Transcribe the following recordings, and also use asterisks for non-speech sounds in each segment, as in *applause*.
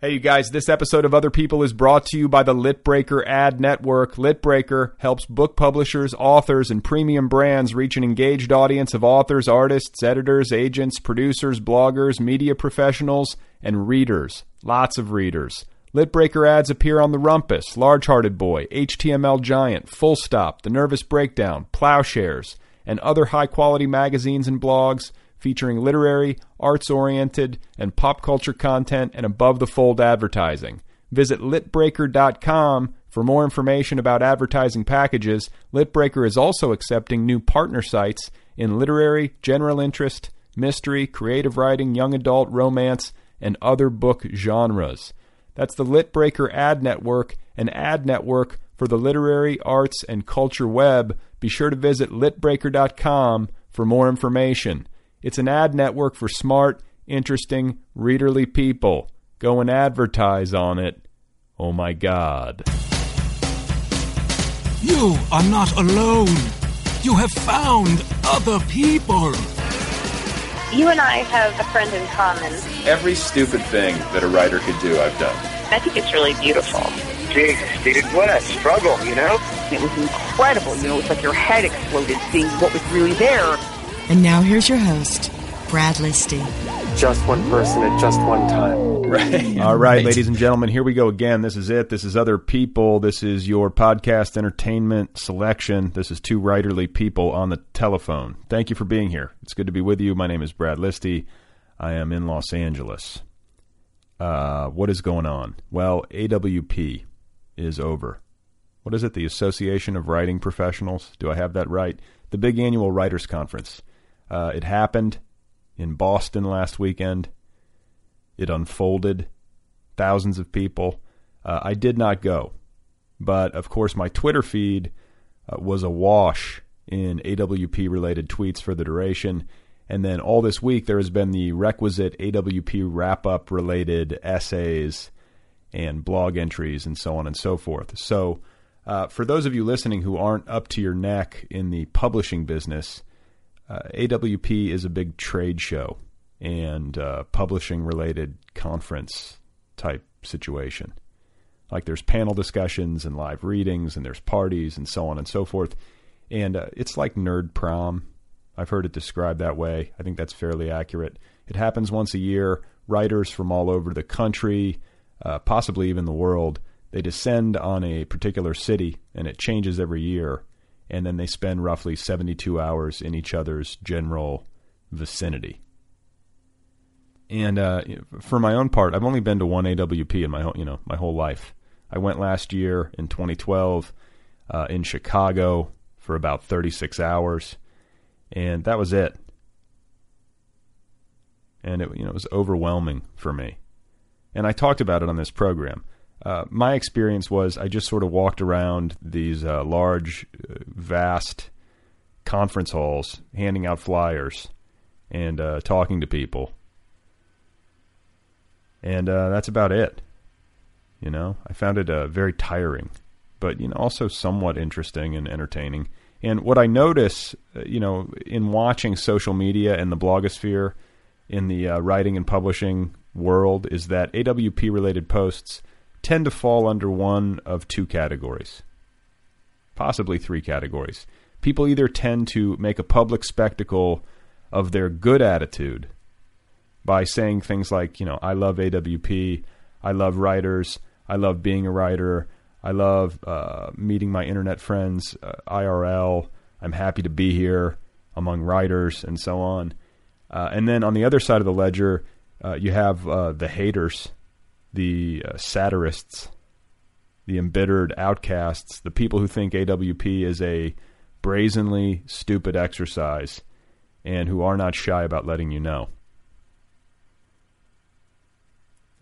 Hey, you guys, this episode of Other People is brought to you by the Litbreaker Ad Network. Litbreaker helps book publishers, authors, and premium brands reach an engaged audience of authors, artists, editors, agents, producers, bloggers, media professionals, and readers. Lots of readers. Litbreaker ads appear on The Rumpus, Large Hearted Boy, HTML Giant, Full Stop, The Nervous Breakdown, Ploughshares, and other high quality magazines and blogs featuring literary, arts oriented, and pop culture content and above the fold advertising. Visit litbreaker.com for more information about advertising packages. Litbreaker is also accepting new partner sites in literary, general interest, mystery, creative writing, young adult, romance, and other book genres. That's the Litbreaker Ad Network, an ad network for the literary, arts, and culture web. Be sure to visit litbreaker.com for more information. It's an ad network for smart, interesting, readerly people. Go and advertise on it. Oh my God. You are not alone. You have found other people. You and I have a friend in common. Every stupid thing that a writer could do, I've done. I think it's really beautiful. Jesus, dude, what a struggle, you know? It was incredible. You know, it's like your head exploded seeing what was really there. And now here's your host, Brad Listi. Just one person at just one time. Right. All right, ladies and gentlemen, here we go again. This is it. This is Other People. This is your podcast entertainment selection. This is two writerly people on the telephone. Thank you for being here. It's good to be with you. My name is Brad Listi. I am in Los Angeles. Uh, what is going on? Well, AWP is over. What is it? The Association of Writing Professionals? Do I have that right? The big annual writers conference. Uh, it happened in Boston last weekend. It unfolded. Thousands of people. Uh, I did not go, but of course, my Twitter feed uh, was awash in AWP related tweets for the duration. And then all this week, there has been the requisite AWP wrap up related essays and blog entries and so on and so forth. So, uh, for those of you listening who aren't up to your neck in the publishing business, uh, AWP is a big trade show and uh, publishing related conference type situation. Like there's panel discussions and live readings and there's parties and so on and so forth. And uh, it's like nerd prom. I've heard it described that way. I think that's fairly accurate. It happens once a year. Writers from all over the country, uh, possibly even the world, they descend on a particular city and it changes every year and then they spend roughly 72 hours in each other's general vicinity. And uh, for my own part, I've only been to one AWP in my whole, you know my whole life. I went last year in 2012 uh, in Chicago for about 36 hours, and that was it. And it you know it was overwhelming for me. And I talked about it on this program. Uh, my experience was I just sort of walked around these uh, large, uh, vast conference halls, handing out flyers and uh, talking to people, and uh, that's about it. You know, I found it very tiring, but you know, also somewhat interesting and entertaining. And what I notice, you know, in watching social media and the blogosphere in the writing and publishing world, is that AWP related posts tend to fall under one of two categories. possibly three categories. People either tend to make a public spectacle of their good attitude by saying things like, you know, I love AWP, I love writers, I love being a writer, I love uh, meeting my internet friends uh, IRL, I'm happy to be here among writers, and so on. Uh, and then on the other side of the ledger, uh, you have uh, the haters, the uh, satirists, the embittered outcasts, the people who think AWP is a brazenly stupid exercise and who are not shy about letting you know.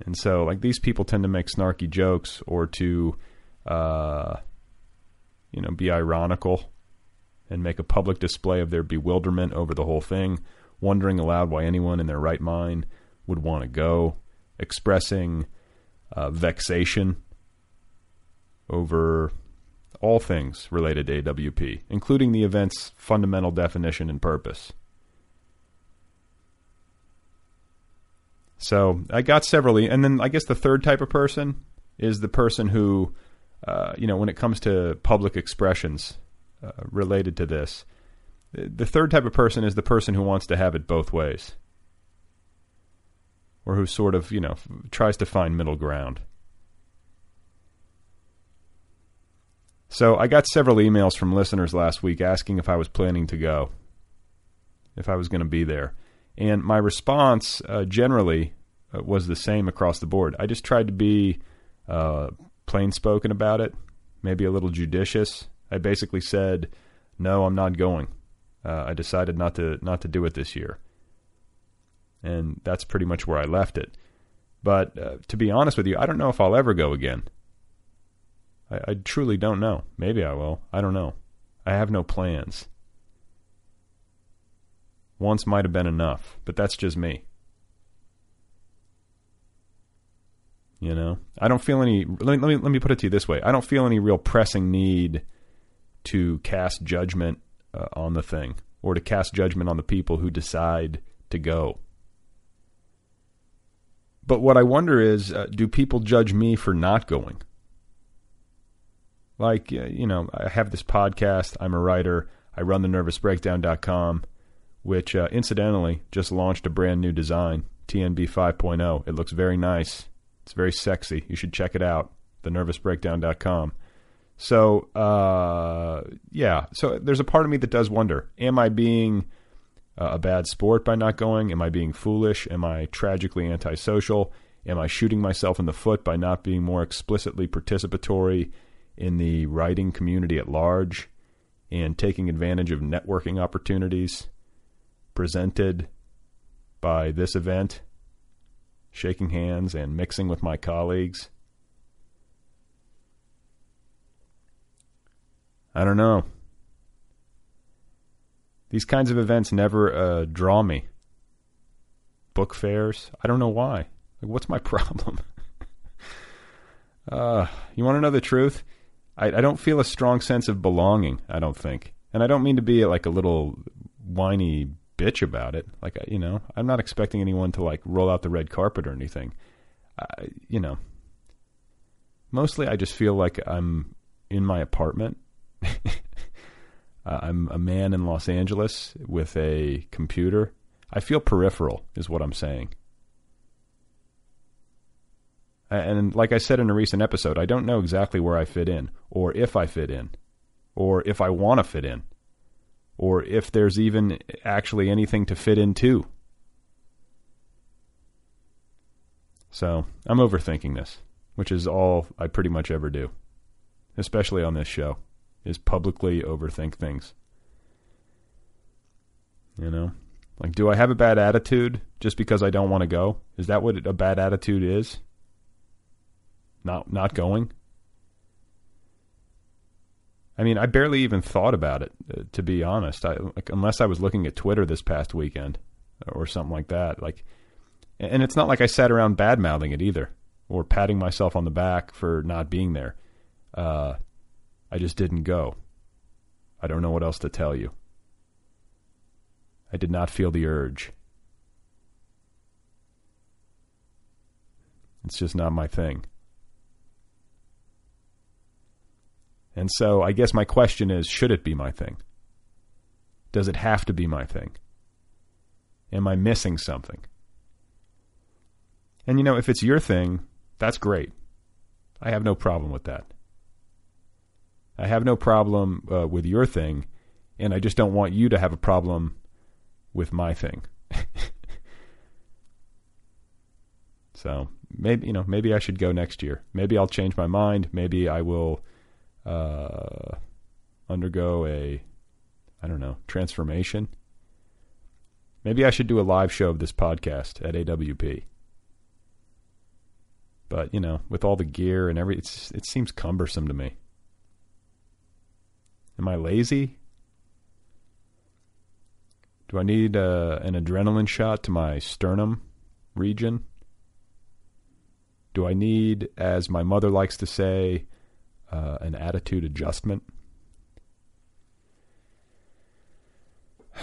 And so, like, these people tend to make snarky jokes or to, uh, you know, be ironical and make a public display of their bewilderment over the whole thing, wondering aloud why anyone in their right mind would want to go, expressing uh, vexation over all things related to AWP, including the event's fundamental definition and purpose. So I got several, and then I guess the third type of person is the person who, uh, you know, when it comes to public expressions uh, related to this, the third type of person is the person who wants to have it both ways, or who sort of, you know, tries to find middle ground. So I got several emails from listeners last week asking if I was planning to go, if I was going to be there. And my response uh, generally uh, was the same across the board. I just tried to be uh, plain spoken about it, maybe a little judicious. I basically said, "No, I'm not going. Uh, I decided not to not to do it this year." And that's pretty much where I left it. But uh, to be honest with you, I don't know if I'll ever go again. I, I truly don't know. Maybe I will. I don't know. I have no plans. Once might have been enough, but that's just me. You know, I don't feel any. Let me, let me put it to you this way: I don't feel any real pressing need to cast judgment uh, on the thing, or to cast judgment on the people who decide to go. But what I wonder is, uh, do people judge me for not going? Like, uh, you know, I have this podcast. I'm a writer. I run the nervousbreakdown.com which uh, incidentally just launched a brand new design, TNB 5.0. It looks very nice. It's very sexy. You should check it out, the thenervousbreakdown.com. So, uh, yeah. So there's a part of me that does wonder: Am I being uh, a bad sport by not going? Am I being foolish? Am I tragically antisocial? Am I shooting myself in the foot by not being more explicitly participatory in the writing community at large and taking advantage of networking opportunities? presented by this event, shaking hands and mixing with my colleagues. I don't know. These kinds of events never uh, draw me. Book fairs, I don't know why. Like, what's my *laughs* problem? uh, you want to know the truth? I, I don't feel a strong sense of belonging. I don't think, and I don't mean to be like a little whiny bitch about it. Like, you know, I'm not expecting anyone to like roll out the red carpet or anything. Uh, you know, mostly I just feel like I'm in my apartment. *laughs* uh, I'm a man in Los Angeles with a computer. I feel peripheral, is what I'm saying. And like I said in a recent episode, I don't know exactly where I fit in, or if I fit in, or if I want to fit in or if there's even actually anything to fit into. So I'm overthinking this, which is all I pretty much ever do, especially on this show, is publicly overthink things. You know? Like, do I have a bad attitude just because I don't want to go? Is that what a bad attitude is? Not not going? I mean, I barely even thought about it, uh, to be honest. I, like, unless I was looking at Twitter this past weekend or something like that. Like, and it's not like I sat around bad mouthing it either, or patting myself on the back for not being there. Uh, I just didn't go. I don't know what else to tell you. I did not feel the urge. It's just not my thing. And so I guess my question is should it be my thing? Does it have to be my thing? Am I missing something? And you know, if it's your thing, that's great. I have no problem with that. I have no problem uh, with your thing, and I just don't want you to have a problem with my thing. *laughs* so maybe you know maybe I should go next year. Maybe I'll change my mind. Maybe I will uh, undergo a I don't know transformation. Maybe I should do a live show of this podcast at AWP. But you know, with all the gear and every, it seems cumbersome to me. Am I lazy? Do I need uh, an adrenaline shot to my sternum region? Do I need, as my mother likes to say, uh, an attitude adjustment? *sighs*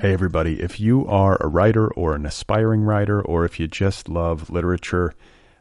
Hey, everybody. If you are a writer or an aspiring writer, or if you just love literature,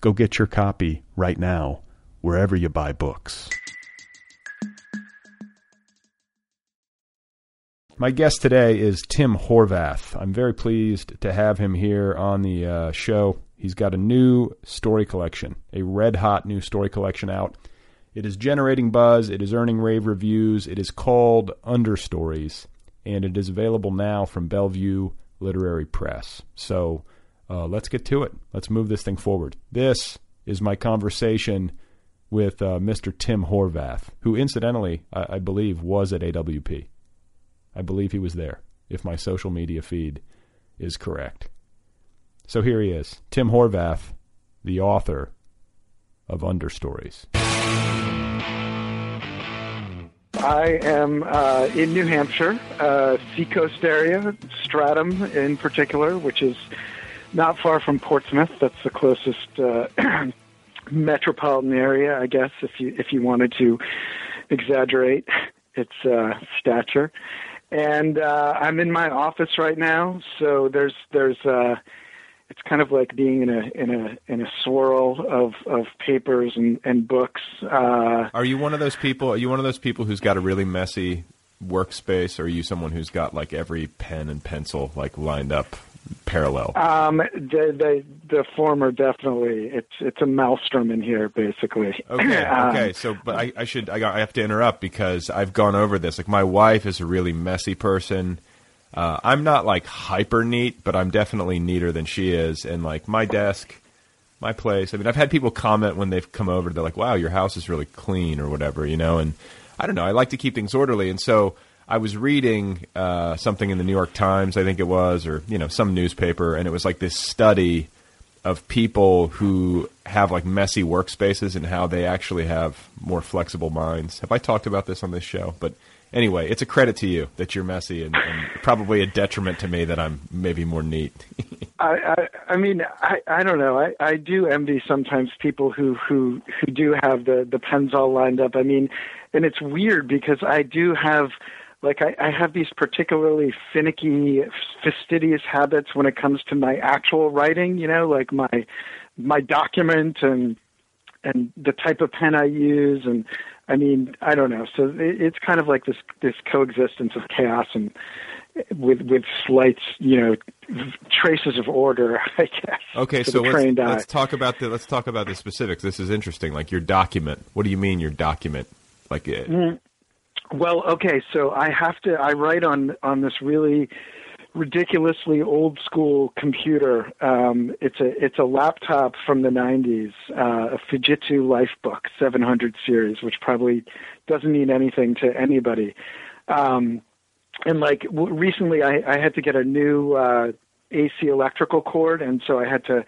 Go get your copy right now, wherever you buy books. My guest today is Tim Horvath. I'm very pleased to have him here on the uh, show. He's got a new story collection, a red hot new story collection out. It is generating buzz, it is earning rave reviews. It is called Understories and it is available now from Bellevue Literary Press. So uh, let's get to it. Let's move this thing forward. This is my conversation with uh, Mr. Tim Horvath, who incidentally, I, I believe, was at AWP. I believe he was there, if my social media feed is correct. So here he is, Tim Horvath, the author of Understories. I am uh, in New Hampshire, uh, Seacoast area, Stratham in particular, which is not far from Portsmouth. That's the closest uh, *clears throat* metropolitan area, I guess, if you if you wanted to exaggerate its uh, stature. And uh, I'm in my office right now, so there's there's uh, it's kind of like being in a in a in a swirl of of papers and and books. Uh, are you one of those people? Are you one of those people who's got a really messy workspace, or are you someone who's got like every pen and pencil like lined up parallel? Um, the the the former definitely. It's it's a maelstrom in here, basically. Okay, *laughs* um, okay. So, but I, I should I, got, I have to interrupt because I've gone over this. Like my wife is a really messy person uh, I'm not like hyper neat, but I'm definitely neater than she is. And like my desk, my place. I mean, I've had people comment when they've come over. They're like, "Wow, your house is really clean," or whatever, you know. And I don't know. I like to keep things orderly, and so I was reading uh, something in the New York Times, I think it was, or you know, some newspaper, and it was like this study of people who have like messy workspaces and how they actually have more flexible minds. Have I talked about this on this show? But anyway, it's a credit to you that you're messy and, and probably a detriment to me that I'm maybe more neat. *laughs* I, I I mean I I don't know I I do envy sometimes people who who who do have the the pens all lined up. I mean, and it's weird because I do have like I, I have these particularly finicky fastidious habits when it comes to my actual writing you know like my my document and and the type of pen i use and I mean, I don't know. So it's kind of like this this coexistence of chaos and with with slight, you know, traces of order. *laughs* I guess. Okay, so let's, let's talk about the let's talk about the specifics. This is interesting. Like your document. What do you mean your document? Like, it, Mm, well, okay, so I have to. I write on on this really ridiculously old school computer. Um, it's a it's a laptop from the '90s, uh, a Fujitsu Lifebook 700 series, which probably doesn't mean anything to anybody. Um, and like w- recently, I, I had to get a new uh, AC electrical cord, and so I had to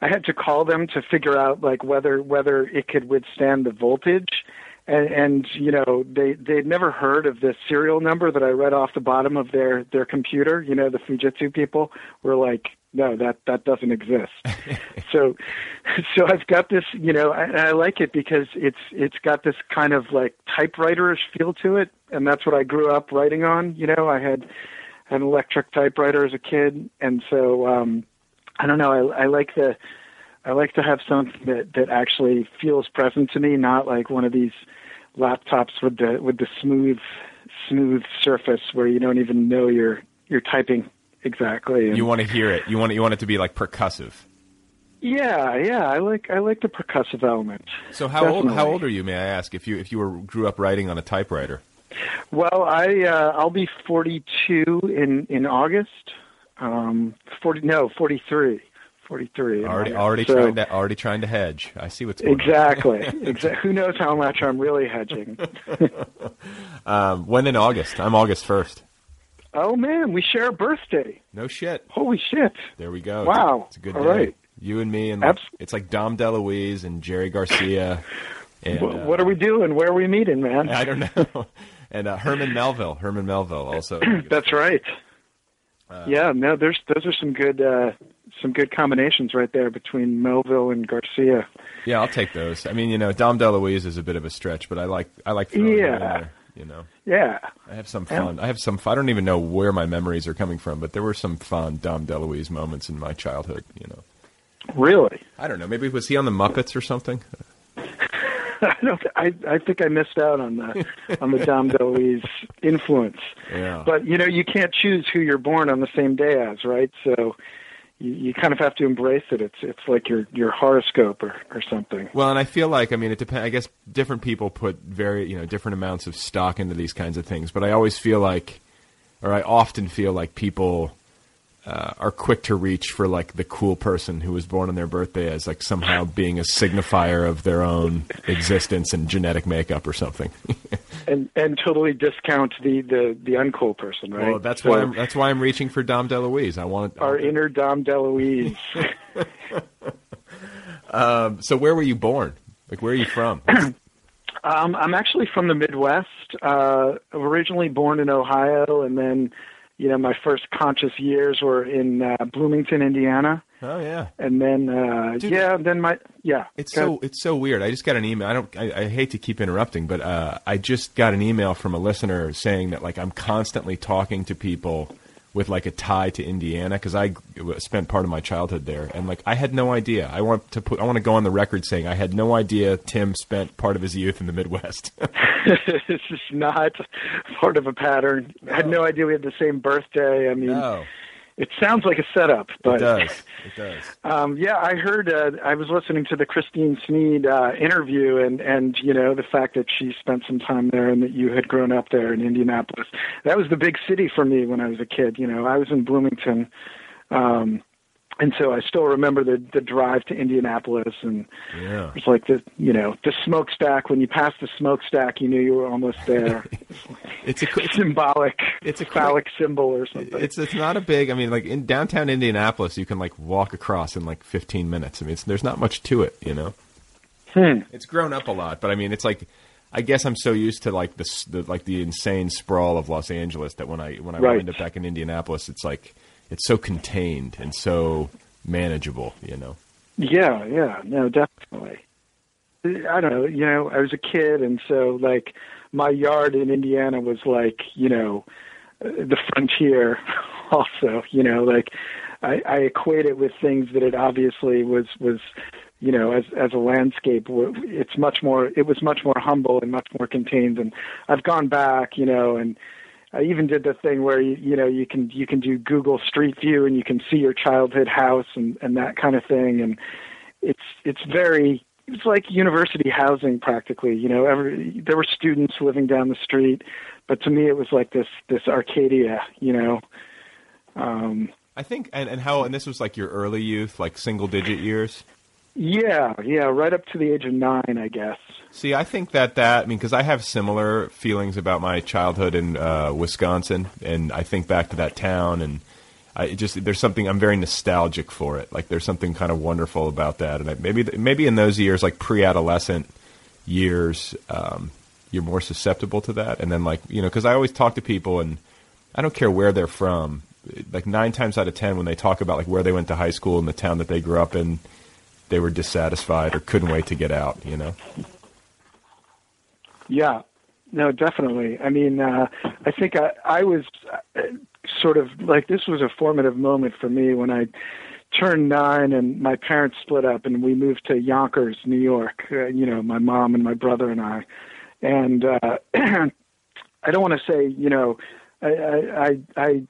I had to call them to figure out like whether whether it could withstand the voltage. And, and you know they they'd never heard of this serial number that I read off the bottom of their their computer. You know the Fujitsu people were like, no, that that doesn't exist. *laughs* so so I've got this. You know I, I like it because it's it's got this kind of like typewriterish feel to it, and that's what I grew up writing on. You know I had an electric typewriter as a kid, and so um, I don't know. I, I like the I like to have something that that actually feels present to me, not like one of these laptops with the with the smooth smooth surface where you don't even know you're you're typing exactly. And you want to hear it. You want it, you want it to be like percussive. yeah, yeah. I like I like the percussive element. So how old how old are you? May I ask if you if you were grew up writing on a typewriter? Well, I uh, I'll be 42 in in August. Um, 40 no 43. 43. Already already So- trying to already trying to hedge. I see what's going Exactly. *laughs* exactly. Who knows how much I'm really hedging? *laughs* Um, when in August? I'm August first. Oh man, we share a birthday. No shit. Holy shit! There we go. Wow. It's a good All day. right. You and me and like, Abs- it's like Dom DeLuise and Jerry Garcia. *laughs* And, Wh- what are we doing? Where are we meeting, man? I don't know. and uh, Herman Melville. Herman Melville also. *clears throat* That's right. Uh, yeah, no, there's those are some good uh, some good combinations right there between Melville and Garcia. Yeah, I'll take those. I mean, you know, Dom DeLuise is a bit of a stretch, but I like I like throwing Yeah. there, you know. Yeah, I have some fun. I have some. I don't even know where my memories are coming from, but there were some fun Dom DeLuise moments in my childhood. You know, really. I don't know. Maybe was he on the Muppets or something? *laughs* I don't. I I think I missed out on the on the Dom DeLuise influence. Yeah. But you know, you can't choose who you're born on the same day as, right? So you, you kind of have to embrace it. It's it's like your your horoscope or or something. Well, and I feel like I mean it depends. I guess different people put very you know different amounts of stock into these kinds of things, but I always feel like, or I often feel like people uh, are quick to reach for like the cool person who was born on their birthday as like somehow being a signifier of their own existence and genetic makeup or something. *laughs* And and totally discount the the the uncool person, right? Well, that's So why I'm that's why I'm reaching for Dom DeLuise. I want our inner Dom DeLuise. *laughs* Um, so where were you born? Like where are you from? *clears throat* Um, I'm actually from the Midwest. Uh, originally born in Ohio, and then, you know, my first conscious years were in uh, Bloomington, Indiana, oh yeah. and then, uh, Dude. yeah, then my yeah. It's so it's so weird. I just got an email. I don't. I, I hate to keep interrupting, but uh, I just got an email from a listener saying that like I'm constantly talking to people with like a tie to Indiana because I spent part of my childhood there, and like I had no idea. I want to put. I want to go on the record saying I had no idea Tim spent part of his youth in the Midwest. *laughs* *laughs* this is not part of a pattern. I had no idea we had the same birthday. I mean, no, it sounds like a setup, but it does. It does. *laughs* Um, yeah, I heard. Uh, I was listening to the Christine Sneed uh, interview, and and you know the fact that she spent some time there, and that you had grown up there in Indianapolis. That was the big city for me when I was a kid. You know, I was in Bloomington, um, and so I still remember the the drive to Indianapolis, and Yeah. it's like the you know the smokestack. When you passed the smokestack, you knew you were almost there. *laughs* It's a. It's, Symbolic. It's a phallic symbol or something. it's it's not a big. I mean, like in downtown Indianapolis, you can like walk across in like 15 minutes. I mean, it's, there's not much to it, you know. Hmm. It's grown up a lot, but I mean, it's like I guess I'm so used to like this, the like the insane sprawl of Los Angeles that when I when I Right. wind up back in Indianapolis, it's like it's so contained and so manageable, you know. Yeah, yeah, no, definitely. I don't know, you know, I was a kid, and so like my yard in Indiana was like, you know, the frontier. *laughs* Also, you know, like I, I equate it with things that it obviously was was, you know, as as a landscape. It's much more. It was much more humble and much more contained. And I've gone back, you know, and I even did the thing where you you know you can you can do Google Street View and you can see your childhood house and and that kind of thing and it's it's very it's like university housing practically. You know, every there were students living down the street, but to me it was like this this Arcadia. You know. Um, I think, and, and how, and this was like your early youth, like single digit years. Yeah, yeah, right up to the age of nine, I guess. See, I think that that, I mean, because I have similar feelings about my childhood in uh, Wisconsin, and I think back to that town, and I just there's something I'm very nostalgic for it. Like there's something kind of wonderful about that, and I, maybe maybe in those years, like pre-adolescent years, um, you're more susceptible to that, and then like you know, because I always talk to people, and I don't care where they're from. Like nine times out of ten, when they talk about like where they went to high school and the town that they grew up in, they were dissatisfied or couldn't wait to get out. You know. Yeah, no, definitely. I mean, uh, I think I, I was uh, sort of like this was a formative moment for me when I turned nine and my parents split up and we moved to Yonkers, New York. Uh, you know, my mom and my brother and I, and uh, *clears throat* I don't want to say, you know, I, I, I,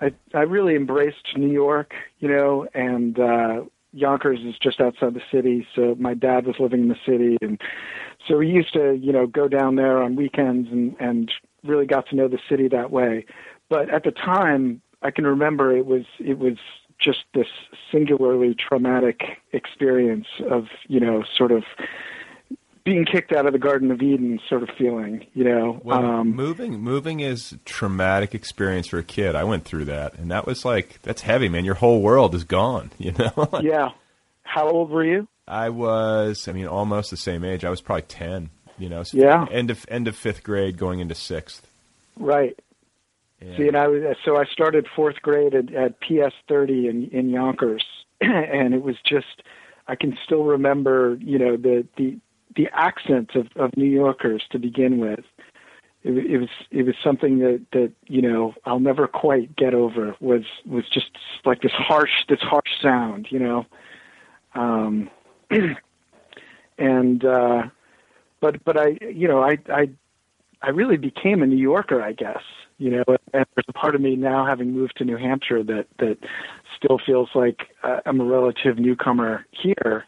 I, I really embraced New York, you know, and uh, Yonkers is just outside the city. So my dad was living in the city, and so we used to, you know, go down there on weekends and and really got to know the city that way. But at the time, I can remember it was it was just this singularly traumatic experience of you know sort of being kicked out of the Garden of Eden sort of feeling, you know. Well, um, moving moving is a traumatic experience for a kid. I went through that, and that was like that's heavy, man. Your whole world is gone, *laughs* you know. yeah. How old were you? I was, I mean, almost the same age. I was probably ten, you know. So Yeah. End of end of fifth grade, going into sixth. Right. See, and I was so I started fourth grade at, at PS thirty in in Yonkers, *clears throat* and it was just I can still remember, you know, the the the accent of of New Yorkers to begin with. It, it was it was something that that you know I'll never quite get over. Was was just like this harsh this harsh sound, you know. Um, *clears throat* and uh, but but I you know I I I really became a New Yorker, I guess. You know, and there's a part of me now, having moved to New Hampshire, that that still feels like uh, I'm a relative newcomer here,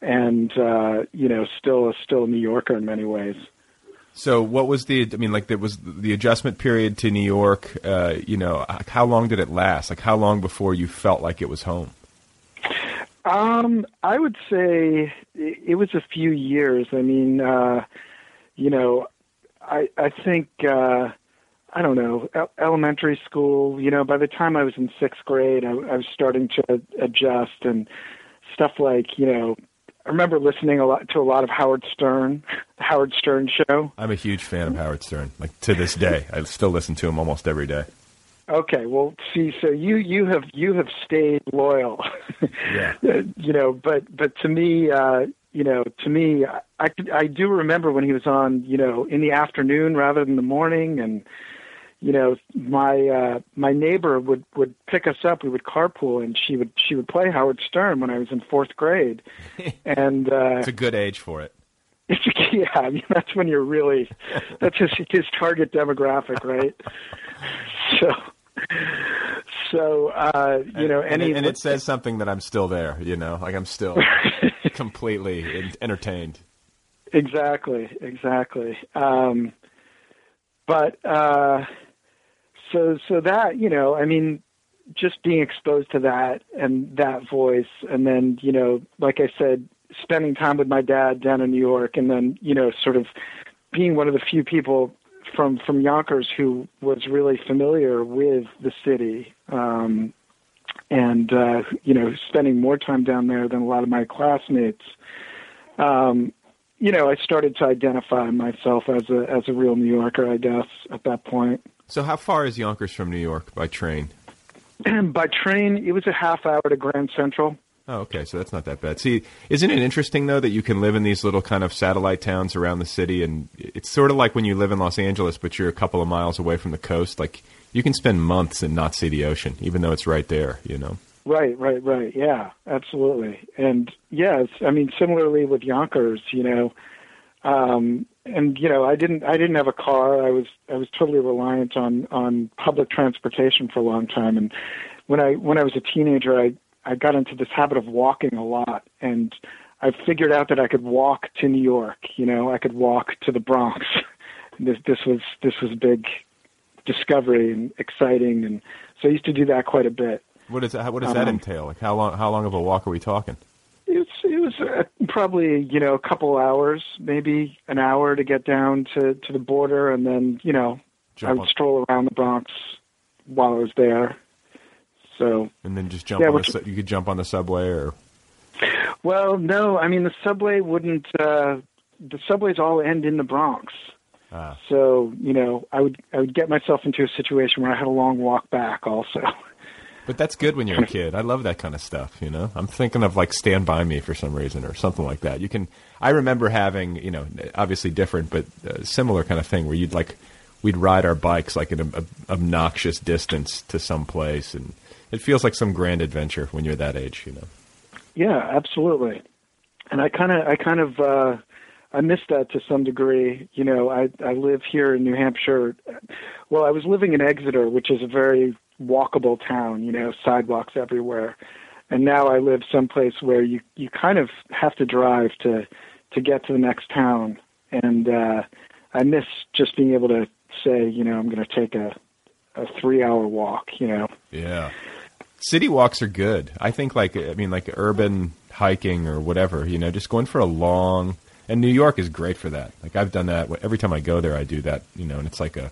and uh, you know, still still a New Yorker in many ways. So, what was the? I mean, like, there was the adjustment period to New York. Uh, you know, how long did it last? Like, how long before you felt like it was home? Um, I would say it it was a few years. I mean, uh, you know, I I think uh, I don't know elementary school. You know, by the time I was in sixth grade, I, I was starting to adjust and stuff like you know. I remember listening a lot to a lot of Howard Stern, the Howard Stern show. I'm a huge fan of Howard Stern. Like to this day, I still listen to him almost every day. Okay, well, see, so you you have you have stayed loyal, Yeah. *laughs* you know. But but to me, uh, you know, to me, I I I do remember when he was on, you know, in the afternoon rather than the morning, and you know, my uh, my neighbor would would pick us up. We would carpool, and she would she would play Howard Stern when I was in fourth grade, *laughs* and uh, It's a good age for it. *laughs* yeah, I mean that's when you're really that's his his target demographic, right? *laughs* So, so uh, you know, and, any it, and it says something that I'm still there. You know, like I'm still completely entertained. exactly, exactly. Um, but uh, so so that you know, I mean, just being exposed to that and that voice, and then you know, like I said, spending time with my dad down in New York, and then you know, sort of being one of the few people from from Yonkers who was really familiar with the city, um, and uh, you know, spending more time down there than a lot of my classmates. Um, you know, I started to identify myself as a as a real New Yorker, I guess, at that point. So, how far is Yonkers from New York by train? *clears throat* By train, it was a half hour to Grand Central. Oh, okay, so that's not that bad. See, isn't it interesting though that you can live in these little kind of satellite towns around the city, and it's sort of like when you live in Los Angeles, but you're a couple of miles away from the coast. Like you can spend months and not see the ocean, even though it's right there. You know. Right, right, right. Yeah, absolutely. And yes, I mean, similarly with Yonkers, you know, um, and you know, I didn't, I didn't have a car. I was, I was totally reliant on on public transportation for a long time. And when I when I was a teenager, I I got into this habit of walking a lot, and I figured out that I could walk to New York. You know, I could walk to the Bronx. *laughs* this this was this was a big discovery and exciting, and so I used to do that quite a bit. What does that, what does that Um, entail? Like how long how long of a walk are we talking? Was uh, probably you know a couple hours, maybe an hour to get down to to the border, and then you know I would on, stroll around the Bronx while I was there. So and then just jump Yeah, on which- su- you could jump on the subway or Well, no, I mean the subway wouldn't. Uh, the subways all end in the Bronx, ah. so you know I would I would get myself into a situation where I had a long walk back. Also, *laughs* But that's good when you're a kid. I love that kind of stuff, you know. I'm thinking of like Stand By Me for some reason or something like that. You can I remember having, you know, obviously different but uh, similar kind of thing where you'd like we'd ride our bikes like an ob- obnoxious distance to some place and it feels like some grand adventure when you're that age, you know. yeah, absolutely. And I kind of I kind of uh, I miss that to some degree. You know, I I live here in New Hampshire. Well, I was living in Exeter, which is a very walkable town. You know, sidewalks everywhere. And now I live someplace where you you kind of have to drive to to get to the next town. And uh, I miss just being able to say, you know, I'm going to take a a three hour walk. You know. Yeah. City walks are good. I think like I mean like urban hiking or whatever, you know, just going for a long and New York is great for that. Like I've done that every time I go there I do that, you know, and it's like a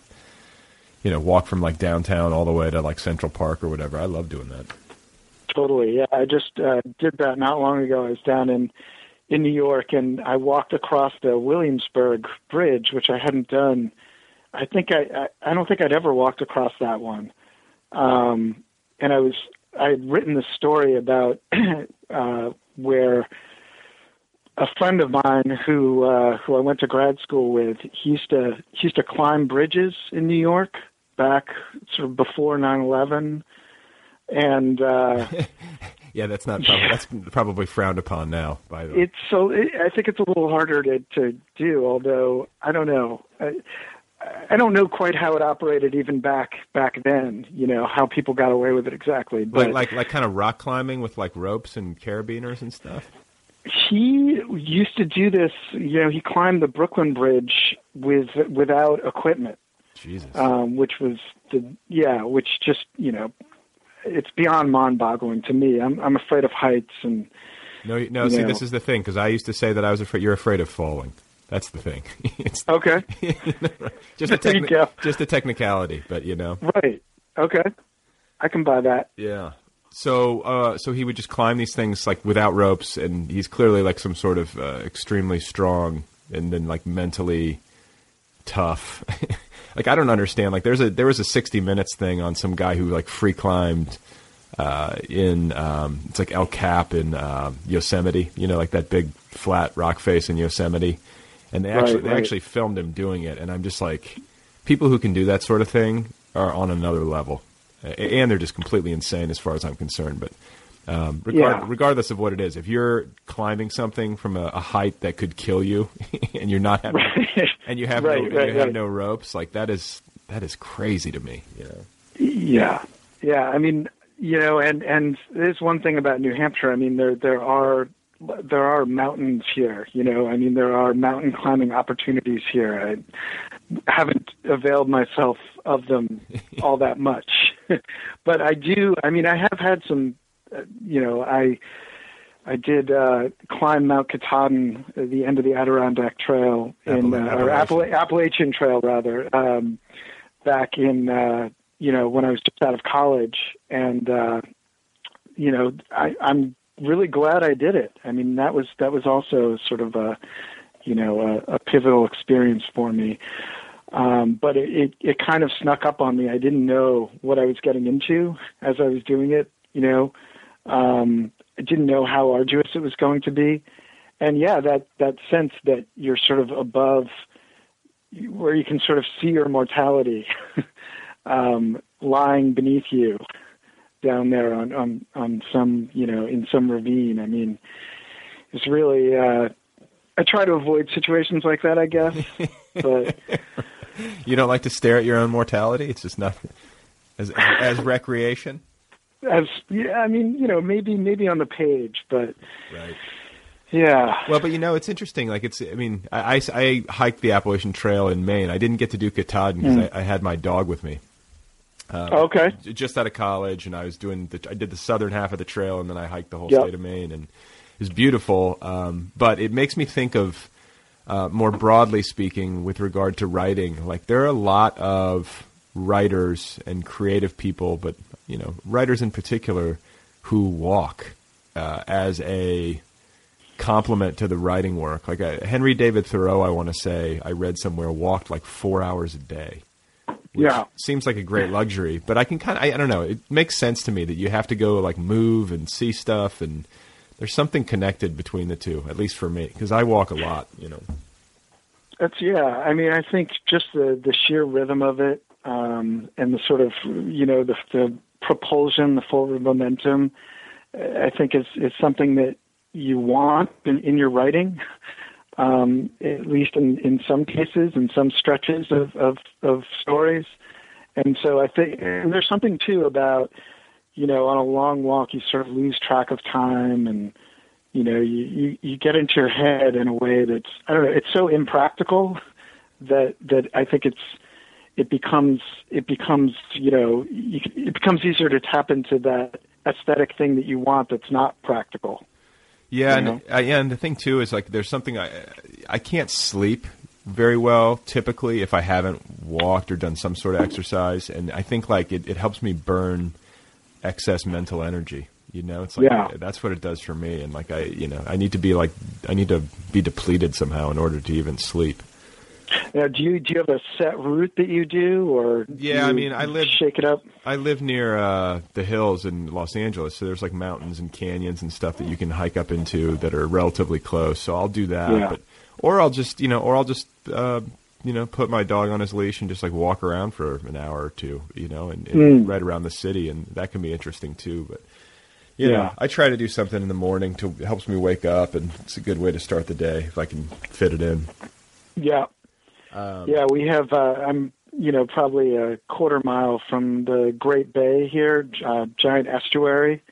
you know, walk from like downtown all the way to like Central Park or whatever. I love doing that. Totally. Yeah, I just uh, did that not long ago. I was down in in New York and I walked across the Williamsburg Bridge, which I hadn't done. I think I I, I don't think I'd ever walked across that one. Um, and I was I had written this story about *clears throat* uh, where a friend of mine who uh, who I went to grad school with, he used to he used to climb bridges in New York back sort of before nine eleven, and uh, *laughs* Yeah, that's not *laughs* probably, that's probably frowned upon now by the way, it's so it, I think it's a little harder to to do. Although I don't know, I, I don't know quite how it operated even back back then. You know how people got away with it exactly. But like like like kind of rock climbing with like ropes and carabiners and stuff. he used to do this. You know, he climbed the Brooklyn Bridge with without equipment. Jesus. um, which was the yeah, which just you know, it's beyond mind-boggling to me. I'm I'm afraid of heights, and no, no, see know. this is the thing cuz I used to say that I was afraid you're afraid of falling. That's the thing. *laughs* it's okay, *laughs* just a techni- just a technicality, but you know. right, okay, I can buy that. Yeah. So, uh, so he would just climb these things like without ropes, and he's clearly like some sort of uh, extremely strong and then like mentally tough. *laughs* like I don't understand. Like there's a there was a 60 Minutes thing on some guy who like free climbed uh, in um, it's like El Cap in uh, Yosemite. You know, like that big flat rock face in Yosemite, and they Right, actually they right. actually filmed him doing it. And I'm just like, people who can do that sort of thing are on another level, and they're just completely insane as far as I'm concerned. But um, regard, Yeah. regardless of what it is, if you're climbing something from a, a height that could kill you, *laughs* and you're not having, and you have Right, no, right, you have no ropes, like that is that is crazy to me. You know. Yeah, yeah. I mean, you know, and and there's one thing about New Hampshire. I mean, there there are there are mountains here. You know, I mean, there are mountain climbing opportunities here. I haven't availed myself of them *laughs* all that much, *laughs* but I do. I mean, I have had some. Uh, you know, I. I did uh, climb Mount Katahdin the end of the Adirondack Trail in, uh, or Appalachian. Appala- Appalachian Trail rather, um, back in uh, you know when I was just out of college, and uh, you know I, I'm really glad I did it. I mean that was that was also sort of a you know a, a pivotal experience for me. Um, but it, it it kind of snuck up on me. I didn't know what I was getting into as I was doing it. You know, um, I didn't know how arduous it was going to be, and yeah, that that sense that you're sort of above, where you can sort of see your mortality *laughs* um, lying beneath you down there on, on on some you know in some ravine. I mean, it's really. Uh, I try to avoid situations like that, I guess, *laughs* but You don't like to stare at your own mortality. It's just not as as recreation. As yeah, I mean, you know, maybe maybe on the page, but Right. Yeah. Well, but you know, it's interesting. Like it's, I mean, I, I, I hiked the Appalachian Trail in Maine. I didn't get to do Katahdin because Mm. I, I had my dog with me. Um, Okay. Just out of college, and I was doing the, I did the southern half of the trail, and then I hiked the whole Yep. state of Maine, and it was beautiful. Um, but it makes me think of, uh, more broadly speaking, with regard to writing. Like there are a lot of writers and creative people, but you know, writers in particular, who walk uh, as a complement to the writing work. Like uh, Henry David Thoreau, I want to say, I read somewhere walked like four hours a day. which Yeah. seems like a great luxury, but I can kind of I, I don't know. It makes sense to me that you have to go like move and see stuff, and there's something connected between the two, at least for me, because I walk a lot. You know. That's yeah. I mean, I think just the the sheer rhythm of it, um, and the sort of you know the the propulsion, the forward momentum. I think is is something that you want in, in your writing. *laughs* Um, at least in, in some cases, in some stretches of, of, of stories. And so I think, and there's something too about, you know, on a long walk, you sort of lose track of time and, you know, you, you, you get into your head in a way that's, I don't know, it's so impractical *laughs* that, that I think it's, it becomes, it becomes, you know, you, it becomes easier to tap into that aesthetic thing that you want that's not practical. Yeah, and uh, yeah, and the thing too is like there's something I I can't sleep very well typically if I haven't walked or done some sort of exercise, and I think like it, it helps me burn excess mental energy. You know, it's like Yeah. that's what it does for me, and like I you know I need to be like I need to be depleted somehow in order to even sleep. Now, do you do you have a set route that you do, or Yeah, I mean, I live- shake it up? I live near uh, the hills in Los Angeles, so there's like mountains and canyons and stuff that you can hike up into that are relatively close. So I'll do that, Yeah. but or I'll just you know, or I'll just uh, you know put my dog on his leash and just like walk around for an hour or two, you know, and, and Mm. right around the city, and that can be interesting too. But you know, Yeah. I try to do something in the morning to helps me wake up, and it's a good way to start the day if I can fit it in. Yeah, Um, yeah. We have. Uh, I'm you know probably a quarter mile from the Great Bay here, uh, giant estuary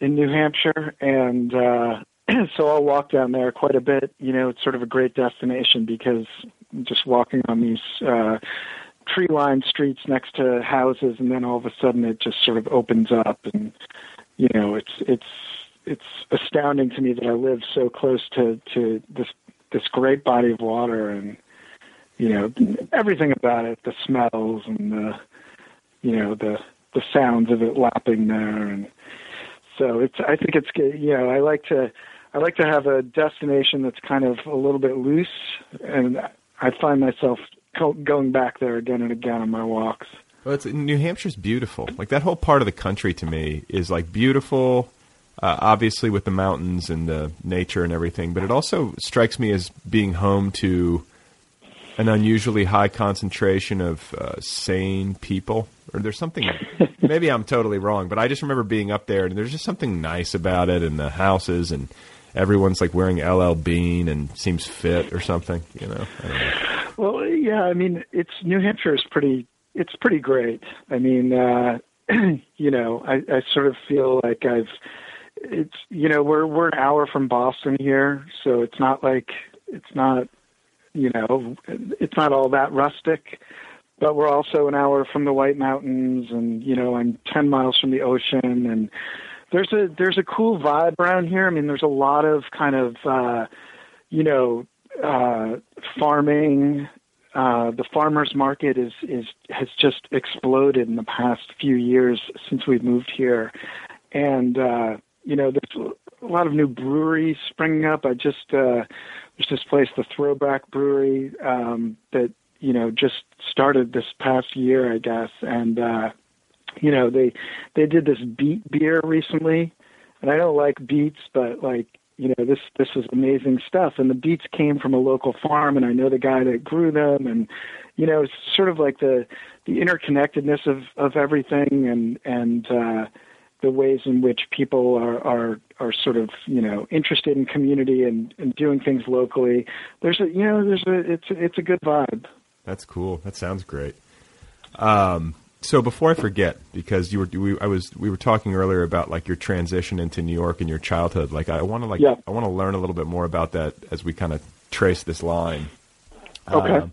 in New Hampshire, and uh, *clears throat* so I'll walk down there quite a bit. You know, it's sort of a great destination because just walking on these. Uh, tree-lined streets next to houses, and then all of a sudden it just sort of opens up, and you know it's it's it's astounding to me that I live so close to to this this great body of water, and you know everything about it, the smells and the you know the the sounds of it lapping there, and so it's I think it's. You know I like to I like to have a destination that's kind of a little bit loose, and I find myself go- going back there again and again on my walks. Well, it's, New Hampshire's beautiful. Like that whole part of the country to me is like beautiful, uh, obviously with the mountains and the nature and everything. But it also strikes me as being home to an unusually high concentration of uh, sane people. Or there's something. *laughs* maybe I'm totally wrong, but I just remember being up there and there's just something nice about it and the houses and everyone's like wearing LL Bean and seems fit or something. You know. I don't know. Well, yeah, I mean, it's New Hampshire is pretty. It's pretty great. I mean, uh, *clears throat* you know, I, I sort of feel like I've. It's you know we're we're an hour from Boston here, so it's not like it's not you know it's not all that rustic, but we're also an hour from the White Mountains, and you know I'm ten miles from the ocean, and there's a there's a cool vibe around here. I mean, there's a lot of kind of uh, you know uh, farming. Uh, the farmers market is is has just exploded in the past few years since we've moved here, and uh, you know there's a lot of new breweries springing up. I just uh, there's this place, the Throwback Brewery, um, that you know just started this past year, I guess, and uh, you know they they did this beet beer recently, and I don't like beets, but like you know this this is amazing stuff. And the beets came from a local farm and I know the guy that grew them. And you know it's sort of like the the interconnectedness of of everything. And and uh the ways in which people are are are sort of you know interested in community and and doing things locally there's a you know there's a it's it's a good vibe That's cool. That sounds great. Um, so before I forget, because you were we, I was we were talking earlier about like your transition into New York and your childhood. Like I want to like Yeah. I want to learn a little bit more about that as we kind of trace this line. Okay. Um,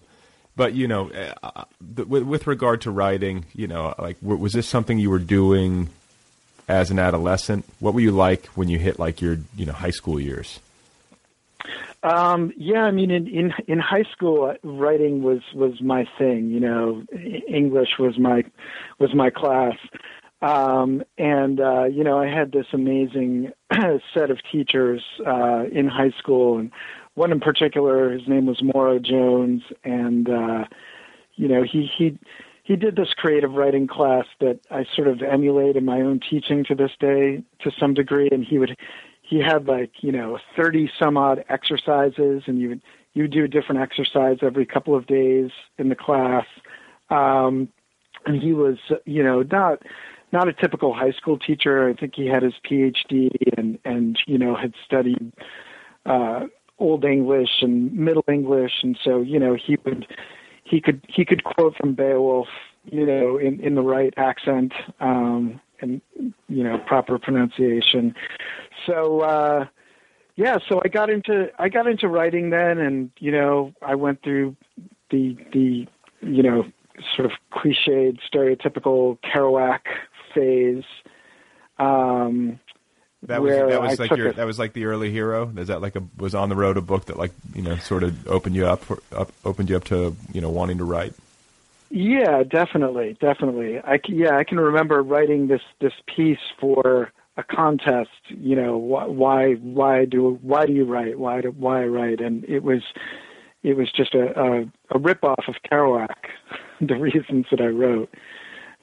but you know, uh, th- with, with regard to writing, you know, like w- was this something you were doing as an adolescent? What were you like when you hit like your you know high school years? Um, yeah, I mean, in, in in high school, uh, writing was was my thing. You know, English was my was my class, um, and uh, you know, I had this amazing *clears throat* set of teachers uh, in high school, and one in particular, his name was Morrow Jones, and uh, you know, he he he did this creative writing class that I sort of emulate in my own teaching to this day to some degree, and he would he had like you know 30 some odd exercises and you would you would do a different exercise every couple of days in the class. Um and he was you know not not a typical high school teacher. I think he had his phd and and you know had studied uh old english and middle english. And so you know he would he could he could quote from beowulf you know in in the right accent um and you know proper pronunciation. So uh yeah so i got into i got into writing then and you know i went through the the you know sort of cliched stereotypical kerouac phase. Um That was that was I like your that was like the early hero. Is that like a was on the road a book that like you know sort of opened you up for, up opened you up to you know wanting to write? Yeah, definitely, definitely. I c- yeah, I can remember writing this this piece for a contest. You know, wh- why why do why do you write? Why do, why write? And it was it was just a a, a rip off of Kerouac. *laughs* the reasons that I wrote.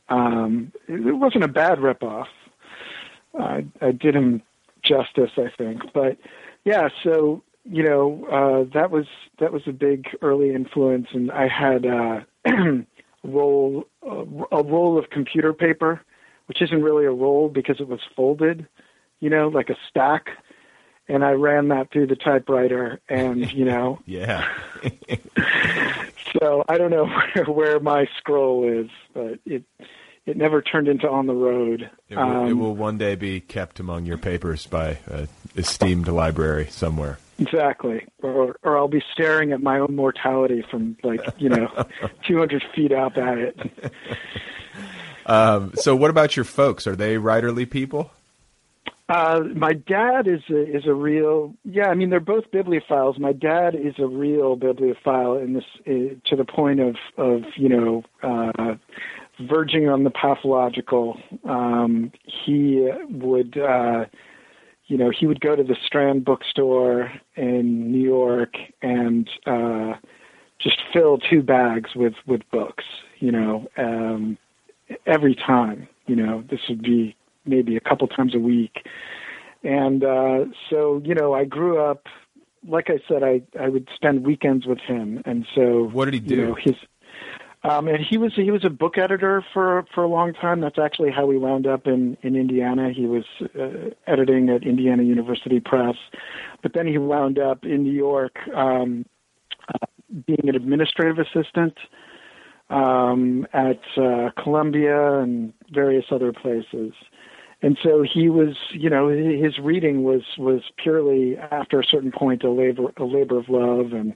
Um, it, it wasn't a bad rip off. I, I did him justice, I think. But yeah, so you know uh, that was that was a big early influence, and I had uh, *clears throat* roll uh, a roll of computer paper, which isn't really a roll because it was folded, you know, like a stack. And I ran that through the typewriter, and *laughs* you know, Yeah. *laughs* so I don't know where, *laughs* where my scroll is, but it it never turned into on the road. It will, it Um, will one day be kept among your papers by an esteemed library somewhere. Exactly, or or I'll be staring at my own mortality from like you know, *laughs* 200 feet up at it. Um, so, what about your folks? Are they writerly people? Uh, my dad is a, is a real yeah. I mean, they're both bibliophiles. My dad is a real bibliophile in this uh, to the point of of you know uh, verging on the pathological. Um, he would. Uh, you know, he would go to the Strand bookstore in New York and uh, just fill two bags with with books. You know, um, every time. You know, this would be maybe a couple times a week, and uh, so you know, I grew up. Like I said, I I would spend weekends with him, and so What did he do? You know, his um, and he was he was a book editor for for a long time. That's actually how we wound up in in Indiana. He was uh, editing at Indiana University Press, but then he wound up in New York um, uh, being an administrative assistant um, at uh, Columbia and various other places. And so he was, you know, his reading was was purely after a certain point a labor a labor of love, and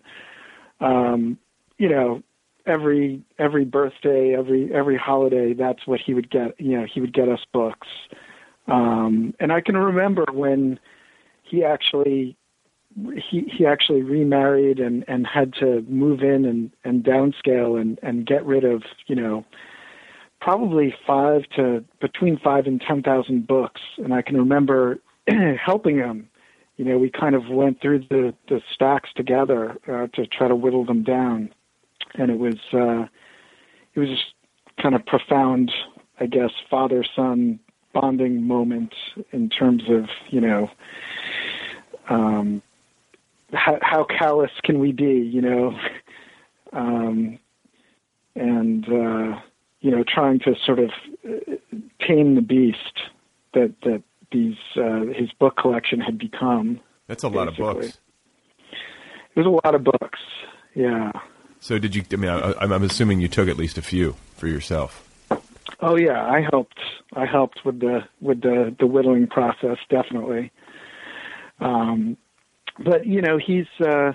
um, you know, every every birthday, every every holiday, that's what he would get. You know, he would get us books. Um, and I can remember when he actually he he actually remarried and and had to move in and and downscale and and get rid of you know probably five to between five and ten thousand books. And I can remember *clears throat* helping him. You know, we kind of went through the the stacks together uh, to try to whittle them down and it was uh, it was just kind of profound, I guess, father son bonding moment in terms of you know um, how, how callous can we be, you know, *laughs* um, and uh, you know trying to sort of uh, tame the beast that that these uh, his book collection had become. That's a lot of books. There's a lot of books, yeah. So, did you? I mean, I, I'm assuming you took at least a few for yourself. Oh yeah, I helped. I helped with the with the the whittling process definitely. Um, but you know he's uh,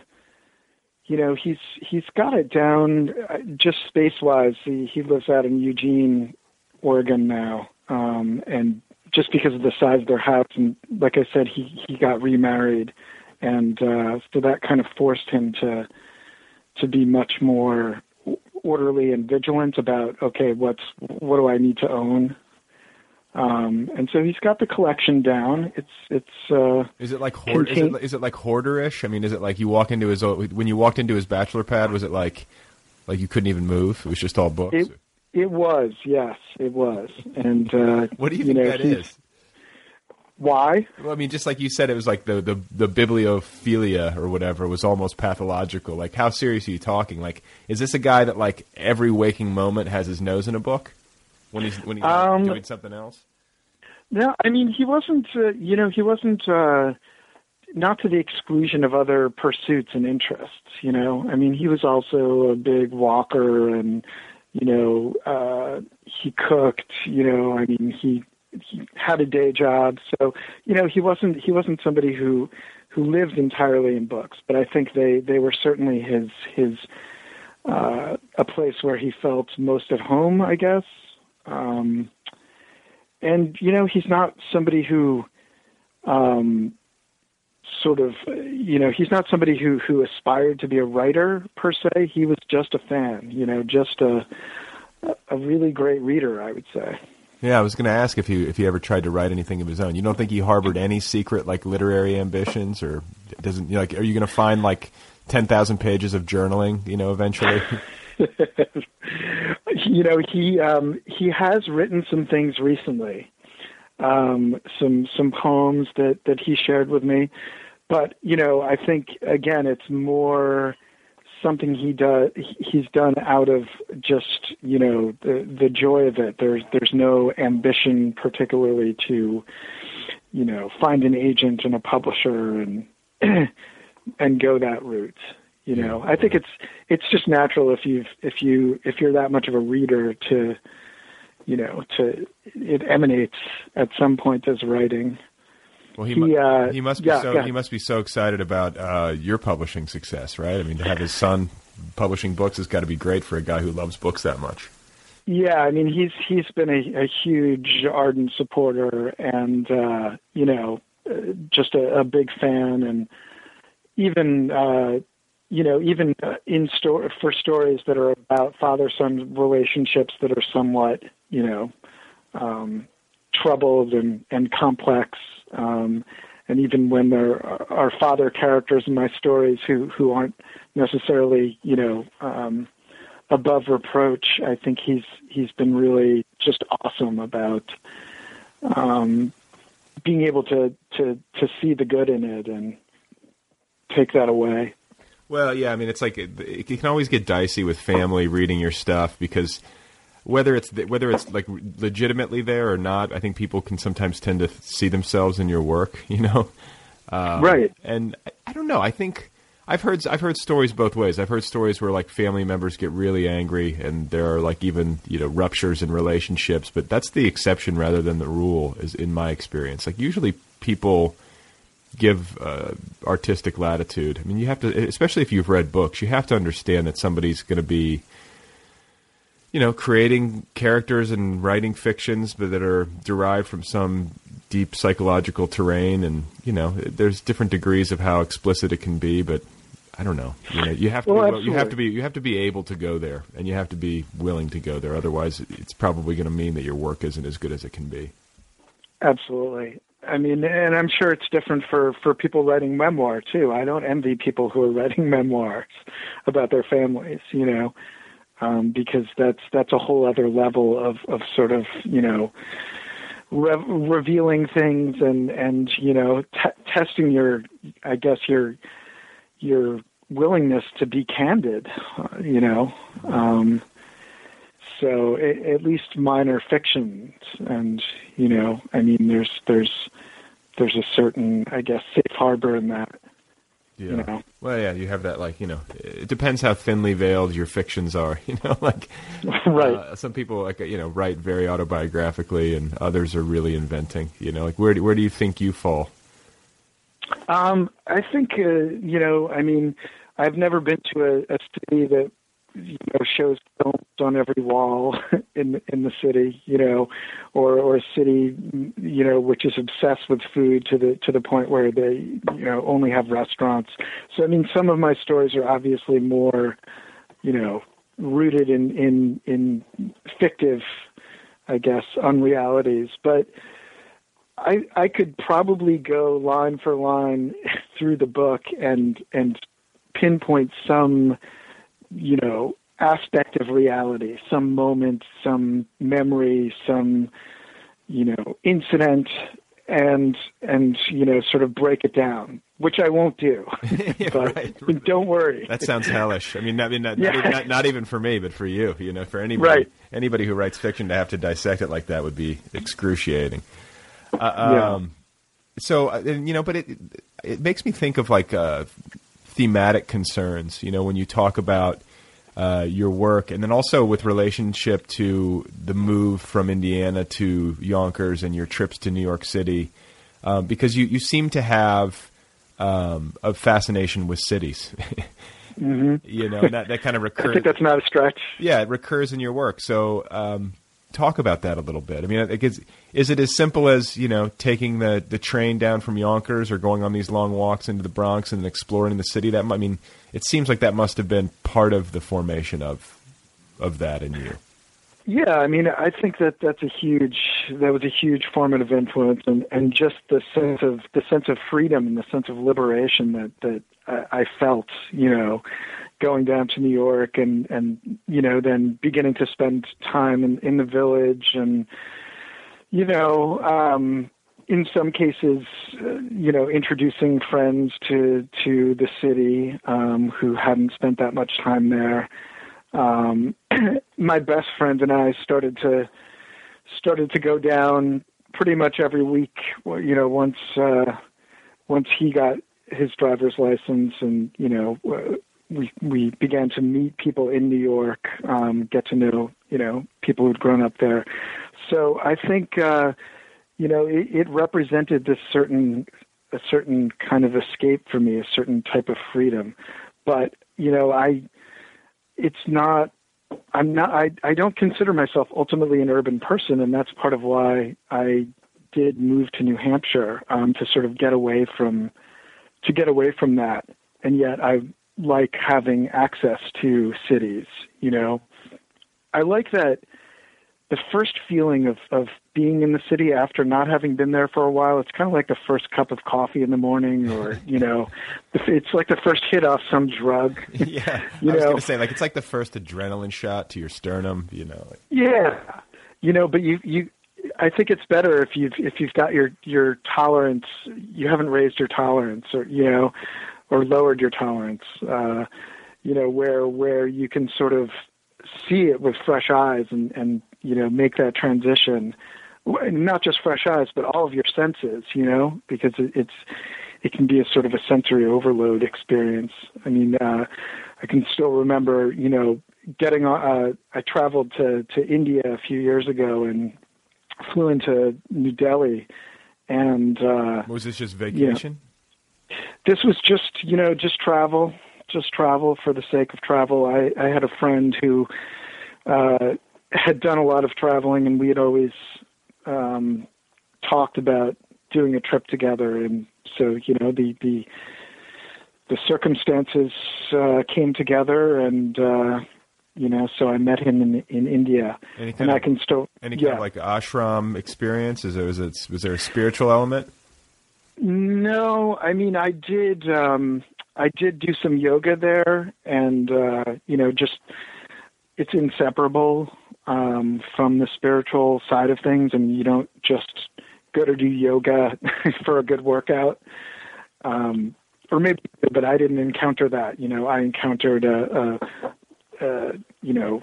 you know he's he's got it down uh, just space wise. He he lives out in Eugene, Oregon now, um, and just because of the size of their house, and like I said, he he got remarried, and uh, so that kind of forced him to to be much more orderly and vigilant about okay, what's what do I need to own um, and so he's got the collection down. It's it's. Uh, is it like hoard, is, it, is it like hoarderish? I mean, is it like you walk into his when you walked into his bachelor pad? Was it like like you couldn't even move? It was just all books. It, it was yes, it was. And uh, what do you, you think know, that is? Why? Well, I mean, just like you said, it was like the, the the bibliophilia or whatever was almost pathological. Like, how serious are you talking? Like, is this a guy that like every waking moment has his nose in a book? when he's when he's um, doing something else? No, I mean he wasn't. Uh, you know, he wasn't. Uh, not to the exclusion of other pursuits and interests. You know, I mean, he was also a big walker, and you know, uh, he cooked. You know, I mean, he he had a day job, so you know, he wasn't he wasn't somebody who who lived entirely in books. But I think they they were certainly his his uh, a place where he felt most at home, I guess. Um, and you know, he's not somebody who, um, sort of, you know, he's not somebody who who aspired to be a writer per se. He was just a fan, you know, just a a really great reader, I would say. Yeah, I was going to ask if he if he ever tried to write anything of his own. You don't think he harbored any secret like literary ambitions, or doesn't you know, like? Are you going to find like ten thousand pages of journaling? You know, eventually. *laughs* *laughs* you know, he um, he has written some things recently, um, some some poems that that he shared with me, but you know, I think again, it's more something he does he's done out of just you know the the joy of it. There's there's no ambition particularly to you know find an agent and a publisher and *clears throat* and go that route you know, I think it's it's just natural if you've if you if you're that much of a reader to, you know, to it emanates at some point as writing. Well, he, he, uh, he must be yeah, so yeah. he must be so excited about uh, your publishing success, right? I mean, to have his son publishing books has got to be great for a guy who loves books that much. Yeah, I mean, he's he's been a, a huge ardent supporter, and uh, you know, uh, just a, a big fan, and even uh, you know, even uh, in store for stories that are about father-son relationships that are somewhat, you know, um, troubled and and complex, um, and even when there are father characters in my stories who who aren't necessarily, you know, um, above reproach, I think he's he's been really just awesome about um, being able to to to see the good in it and take that away. Well, yeah, I mean, it's like it, it can always get dicey with family reading your stuff because whether it's whether it's like legitimately there or not, I think people can sometimes tend to see themselves in your work. *laughs* You know, um, right? And I, I don't know. I think I've heard I've heard stories both ways. I've heard stories where like family members get really angry, and there are like even you know ruptures in relationships. But that's the exception rather than the rule, is in my experience. Like usually people give uh, artistic latitude. I mean, you have to, especially if you've read books, you have to understand that somebody's going to be, you know, creating characters and writing fictions, but that are derived from some deep psychological terrain, and you know, there's different degrees of how explicit it can be, but. I don't know. You know, you have to. Well, be, you have to be. You have to be able to go there, and you have to be willing to go there. Otherwise, it's probably going to mean that your work isn't as good as it can be. Absolutely. I mean, and I'm sure it's different for for people writing memoir too. I don't envy people who are writing *laughs* memoirs about their families, you know, um, because that's that's a whole other level of of sort of you know re- revealing things and and you know t- testing your I guess your your willingness to be candid, uh, you know. Um, so it, at least minor fictions and you know i mean there's there's there's a certain i guess safe harbor in that Yeah. You know. Well, yeah, you have that like you know. It depends how thinly veiled your fictions are. *laughs* You know, like *laughs* Right. uh, some people like you know write very autobiographically, and others are really inventing. You know, like where do, where do you think you fall? Um, I think uh, you know. I mean, I've never been to a, a city that you know shows films on every wall *laughs* in in the city. You know, or or a city you know which is obsessed with food to the to the point where they you know only have restaurants. So I mean, some of my stories are obviously more you know rooted in in in fictive, I guess, unrealities, but. I I could probably go line for line *laughs* through the book and and pinpoint some you know aspect of reality, some moment, some memory, some you know incident and and you know sort of break it down, which I won't do. *laughs* but right. don't worry. That sounds hellish. I mean, I mean, not, Yeah. not, even, not, not even for me, but for you. You know, for anybody, Right. anybody who writes fiction to have to dissect it like that would be excruciating. Uh, Yeah. um, so uh, you know, but it it makes me think of like uh, thematic concerns. You know, when you talk about uh, your work, and then also with relationship to the move from Indiana to Yonkers and your trips to New York City, uh, because you you seem to have um, a fascination with cities. *laughs* hmm you know, and that that kind of recurs. *laughs* I think that's not a stretch. yeah, it recurs in your work. So, um, talk about that a little bit. I mean, like, is, is it as simple as you know taking the the train down from Yonkers or going on these long walks into the Bronx and exploring the city? That I mean, it seems like that must have been part of the formation of of that in you. Yeah, I mean, I think that that's a huge that was a huge formative influence, and and just the sense of the sense of freedom and the sense of liberation that that I, I felt, you know, going down to New York and and you know then beginning to spend time in in the village and you know um in some cases uh, you know introducing friends to to the city um who hadn't spent that much time there. Um *clears throat* my best friend and I started to started to go down pretty much every week you know once uh once he got his driver's license and you know uh, we we began to meet people in New York um get to know you know people who'd grown up there. So I think uh you know it, it represented this certain a certain kind of escape for me a certain type of freedom. But you know I it's not I'm not I I don't consider myself ultimately an urban person and that's part of why I did move to New Hampshire um to sort of get away from to get away from that. And yet I like having access to cities you know? I like that the first feeling of of being in the city after not having been there for a while it's kind of like the first cup of coffee in the morning or *laughs* you know it's like the first hit off some drug. *laughs* Yeah, You I was know- going to say like it's like the first adrenaline shot to your sternum. You know, like, Yeah, you know, but you you, I think it's better if you've if you've got your your tolerance, you haven't raised your tolerance, or you know, or lowered your tolerance. Uh, you know, where where you can sort of see it with fresh eyes and and you know make that transition. Not just fresh eyes, but all of your senses. You know, because it, it's it can be a sort of a sensory overload experience. I mean, uh, I can still remember, you know, getting on. Uh, I traveled to to India a few years ago and flew into New Delhi, and uh, was this just vacation? This was just you know just travel, just travel for the sake of travel. I I had a friend who uh, had done a lot of traveling, and we had always um, talked about doing a trip together, and so you know the the the circumstances uh, came together, and uh, you know so I met him in in India, and kind I can still Any yeah. kind of like ashram experience? Is there was it was there a spiritual element? No, I mean I did um I did do some yoga there and uh you know just it's inseparable um from the spiritual side of things and you don't just go to do yoga *laughs* for a good workout. Um or maybe but I didn't encounter that, you know, I encountered a, a, a you know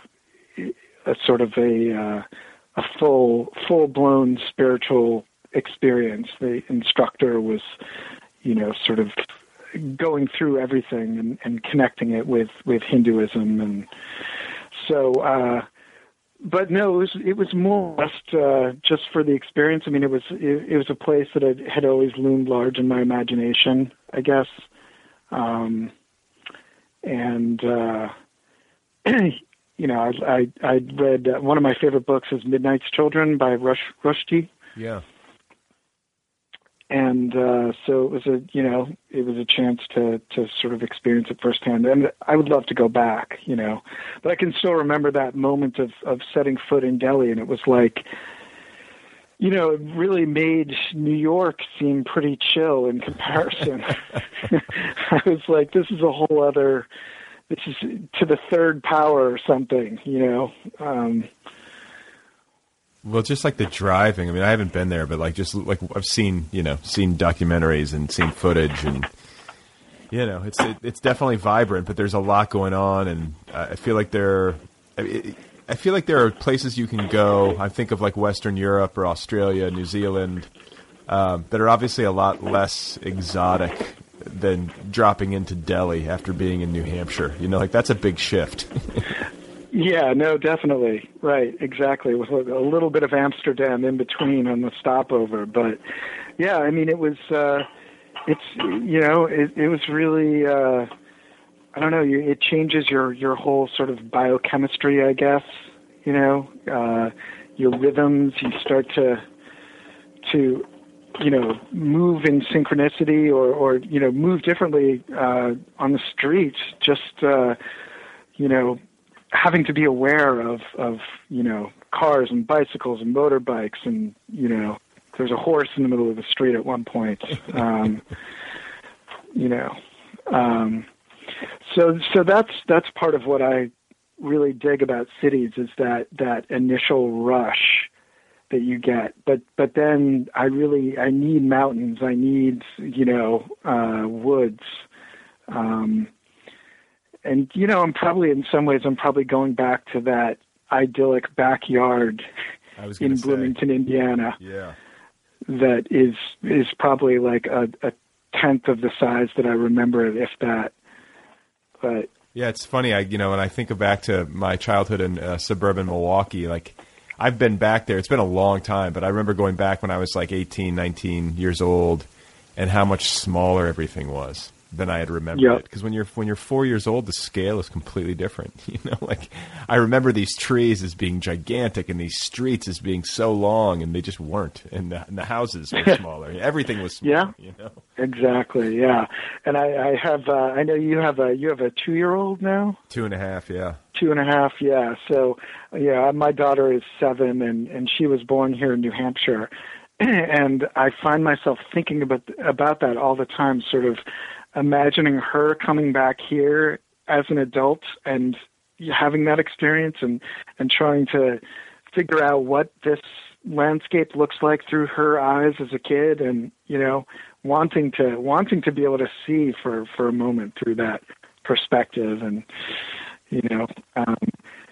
a sort of a uh a full full blown spiritual experience. The instructor was, you know, sort of going through everything and, and connecting it with with Hinduism and so. uh but no, it was it was more just uh, just for the experience. I mean, it was it, it was a place that had, had always loomed large in my imagination, I guess. Um, and uh, *clears throat* you know, I I I read uh, one of my favorite books is Midnight's Children by Rush Rushdie. Yeah. And uh, so it was a you know it was a chance to to sort of experience it firsthand, and I would love to go back, you know, but I can still remember that moment of of setting foot in Delhi, and it was like, you know, it really made New York seem pretty chill in comparison. *laughs* *laughs* I was like, this is a whole other, this is to the third power or something, you know. Um, Well, just like the driving. I mean, I haven't been there, but like just like I've seen, you know, seen documentaries and seen footage, and you know, it's it, it's definitely vibrant. But there's a lot going on, and I feel like there. I, I feel like there are places you can go. I think of like Western Europe or Australia, New Zealand, um, that are obviously a lot less exotic than dropping into Delhi after being in New Hampshire. You know, like that's a big shift. *laughs* Yeah, no, definitely. Right, exactly. With a little bit of Amsterdam in between on the stopover. But yeah, I mean, it was, uh, it's, you know, it, it was really, uh, I don't know, you, it changes your, your whole sort of biochemistry, I guess, you know, uh, your rhythms, you start to, to, you know, move in synchronicity or, or, you know, move differently, uh, on the streets, just, uh, you know, having to be aware of of you know cars and bicycles and motorbikes and you know there's a horse in the middle of the street at one point *laughs* um you know um so so that's that's part of what i really dig about cities is that that initial rush that you get. But but then i really i need mountains. I need you know uh woods. Um and you know, I'm probably in some ways I'm probably going back to that idyllic backyard in say. Bloomington, Indiana. Yeah. That is is probably like a, a tenth of the size that I remember it, if that. But yeah, it's funny. I you know when I think back to my childhood in uh, suburban Milwaukee, like I've been back there. It's been a long time, but I remember going back when I was like 18, 19 years old, and how much smaller everything was than I had remembered Yep. it. Because when you're when you're four years old, the scale is completely different. *laughs* You know, like I remember these trees as being gigantic and these streets as being so long, and they just weren't. And the, and the houses were *laughs* smaller. Everything was smaller. Yeah. You know. exactly, yeah. And I, I have uh, I know you have a you have a two year old now. Two and a half. Yeah. two and a half yeah so yeah my daughter is seven and and she was born here in new hampshire *clears throat* and i find myself thinking about about that all the time sort of imagining her coming back here as an adult and having that experience and and trying to figure out what this landscape looks like through her eyes as a kid and you know wanting to wanting to be able to see for for a moment through that perspective and you know um,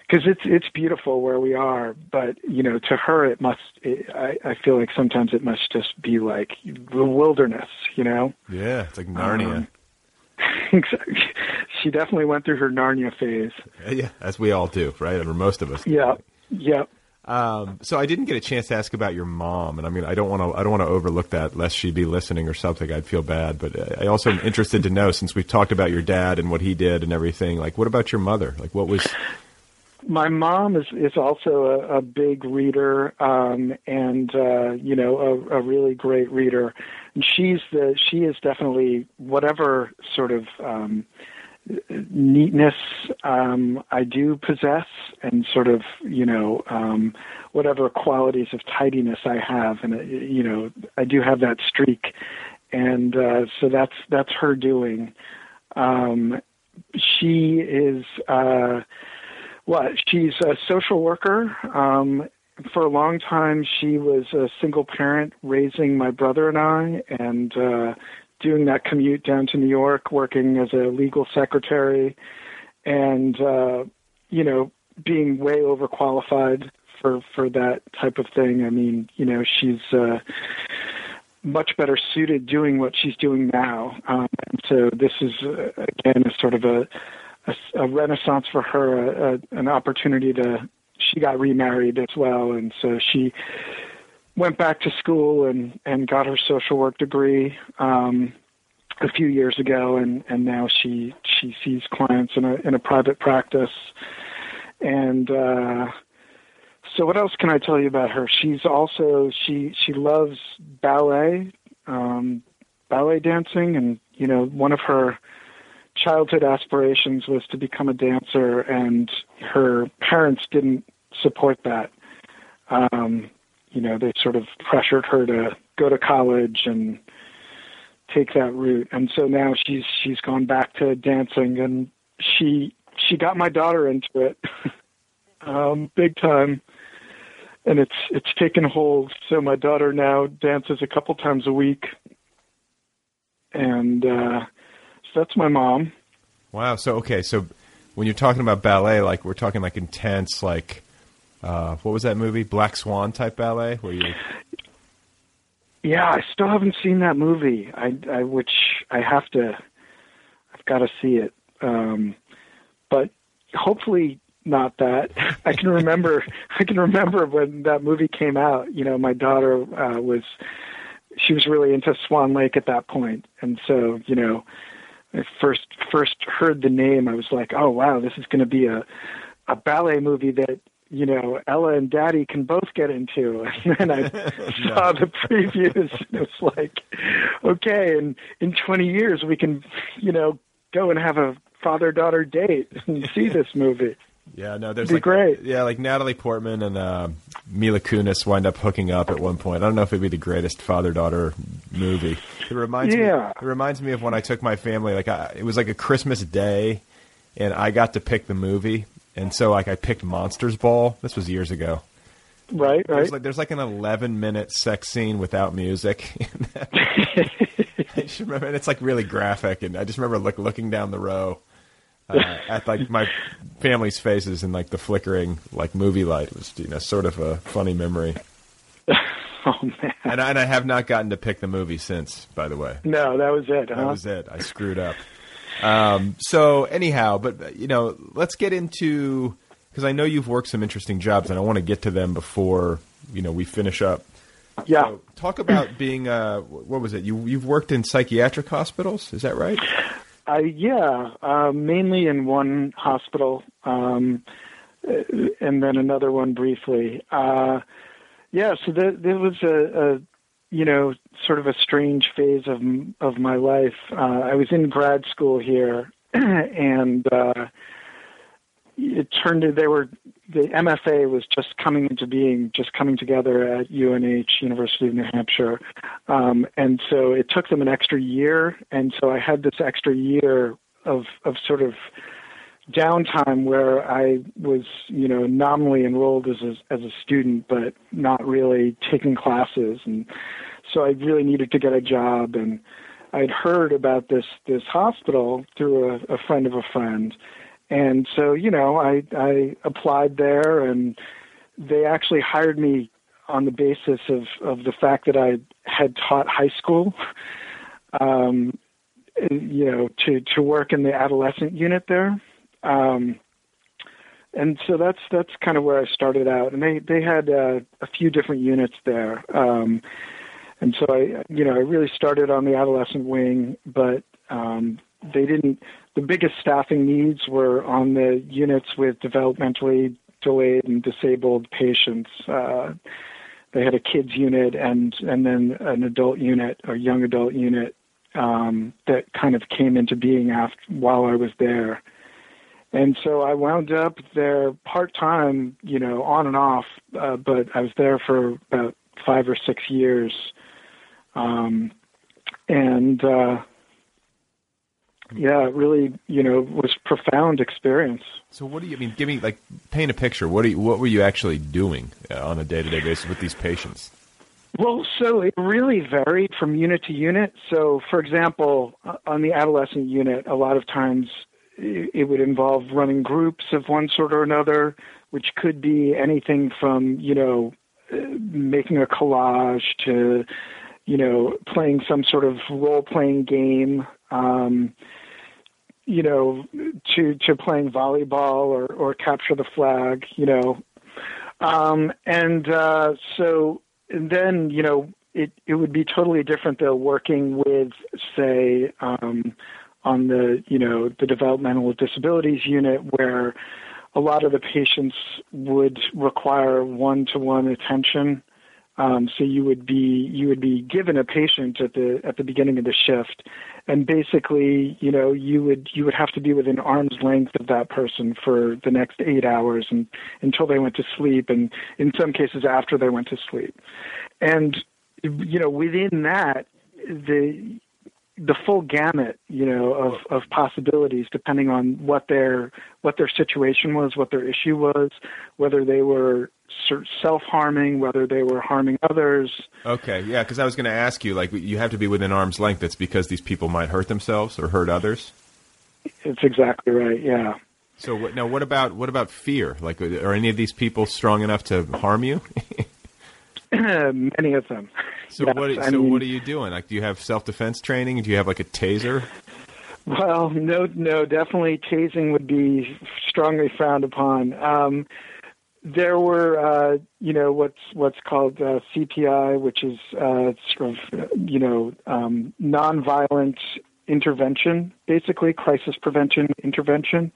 because it's it's beautiful where we are but you know to her it must it, i i feel like sometimes it must just be like the wilderness you know Yeah. It's like Narnia. Um, *laughs* exactly she definitely went through her narnia phase yeah, as we all do, right? Or most of us. yeah yeah Um, so I didn't get a chance to ask about your mom, and I mean, I don't want to, I don't want to overlook that, lest she be listening or something. I'd feel bad, but uh, I also am interested to know, since we've talked about your dad and what he did and everything. Like, what about your mother? Like, what was? My mom is is also a, a big reader um and uh you know a, a really great reader. And she's the she is definitely whatever sort of um neatness um I do possess and sort of you know um whatever qualities of tidiness I have. And uh, you know I do have that streak. And uh so that's that's her doing. Um she is uh what? She's a social worker. Um for a long time she was a single parent raising my brother and I and uh doing that commute down to New York working as a legal secretary and uh you know being way overqualified for for that type of thing. I mean you know she's uh much better suited doing what she's doing now. Um, and so this is uh, again a sort of a, a, a renaissance for her, a, an opportunity to. She got remarried as well, and so she went back to school and and got her social work degree um, a few years ago, and and now she she sees clients in a in a private practice, and. uh so what else can I tell you about her? She's also she she loves ballet, um, ballet dancing, and you know one of her childhood aspirations was to become a dancer, and her parents didn't support that. Um, you know, they sort of pressured her to go to college and take that route, and so now she's she's gone back to dancing, and she she got my daughter into it, *laughs* um, big time and it's it's taken hold. So my daughter now dances a couple times a week, and uh, that's my mom. Wow. So okay. So when you're talking about ballet, like we're talking like intense, like uh, what was that movie, Black Swan type ballet, where you. Yeah, I still haven't seen that movie. I, I which I have to. I've got to see it. Um, but hopefully not that. *laughs* I can remember. *laughs* I can remember when that movie came out. You know, my daughter uh, was she was really into Swan Lake at that point, and so you know, I first first heard the name, I was like, oh wow, this is going to be a a ballet movie that you know Ella and Daddy can both get into. *laughs* And then I *laughs* saw the previews, and it was like, okay, and in 20 years we can, you know, go and have a father daughter date and see this movie. Yeah, no, there's Be like great. yeah, like Natalie Portman and uh, Mila Kunis wind up hooking up at one point. I don't know if it'd be the greatest father daughter movie. It reminds me. It reminds me of when I took my family. Like I, it was like a Christmas day, and I got to pick the movie, and so like I picked Monsters Ball. This was years ago. Right, There's right. like there's like an 11 minute sex scene without music. *laughs* *laughs* I just remember, and it's like really graphic, and I just remember like looking down the row uh, at like my family's faces and like the flickering like movie light was you know sort of a funny memory. *laughs* oh man. And I, and I have not gotten to pick the movie since, by the way. No, that was it. That was it. I screwed up. Um, so anyhow, but uh, you know, let's get into because I know you've worked some interesting jobs, and I want to get to them before you know we finish up. yeah. So talk about being uh, what was it? You you've worked in psychiatric hospitals, is that right? I yeah, uh, mainly in one hospital, um, uh, and then another one briefly. Uh, yeah, so there, there was a, a, you know, sort of a strange phase of of my life. Uh, I was in grad school here, *clears throat* and uh, it turned they were the MFA was just coming into being, just coming together at UNH, University of New Hampshire, um, and so it took them an extra year, and so I had this extra year of of sort of downtime where I was, you know, nominally enrolled as a, as a student, but not really taking classes, and so I really needed to get a job, and I'd heard about this this hospital through a, a friend of a friend, and so you know I I applied there, and they actually hired me on the basis of of the fact that I had taught high school. *laughs* Um, you know, to to work in the adolescent unit there, um, and so that's that's kind of where I started out. And they they had uh, a few different units there, um, and so I you know I really started on the adolescent wing, but um, they didn't. The biggest staffing needs were on the units with developmentally delayed and disabled patients. Uh, they had a kids unit and and then an adult unit or young adult unit um, that kind of came into being after while I was there. And so I wound up there part time, you know, on and off, uh, but I was there for about five or six years. Um, and uh, yeah, it really, you know, was profound experience. So what do you I mean? Give me like paint a picture. What do you, what were you actually doing uh, on a day to day basis with these patients? Well, so it really varied from unit to unit. So, for example, uh, on the adolescent unit, a lot of times it it would involve running groups of one sort or another, which could be anything from, you know, uh, making a collage to, you know, playing some sort of role playing game, um, you know, to to playing volleyball or or capture the flag, you know, um, and uh, so and then you know it it would be totally different though working with say um, on the you know the developmental disabilities unit where a lot of the patients would require one to one attention um, so you would be you would be given a patient at the at the beginning of the shift, and basically, you know, you would you would have to be within arm's length of that person for the next eight hours and until they went to sleep, and in some cases after they went to sleep, and you know within that the the full gamut, you know, of, of possibilities depending on what their what their situation was, what their issue was, whether they were self harming, whether they were harming others. Okay, yeah, because I was going to ask you, like, you have to be within arm's length. That's because these people might hurt themselves or hurt others. It's exactly right. Yeah. So what, now, what about what about fear? Like, are any of these people strong enough to harm you? *laughs* *clears throat* Many of them. So yes, what? So mean, what are you doing? Like, do you have self defense training? Do you have like a taser? Well, no, no, definitely tasing would be strongly frowned upon. Um, there were, uh, you know, what's what's called uh, CPI, which is uh, sort of, you know, um, nonviolent intervention, basically crisis prevention intervention.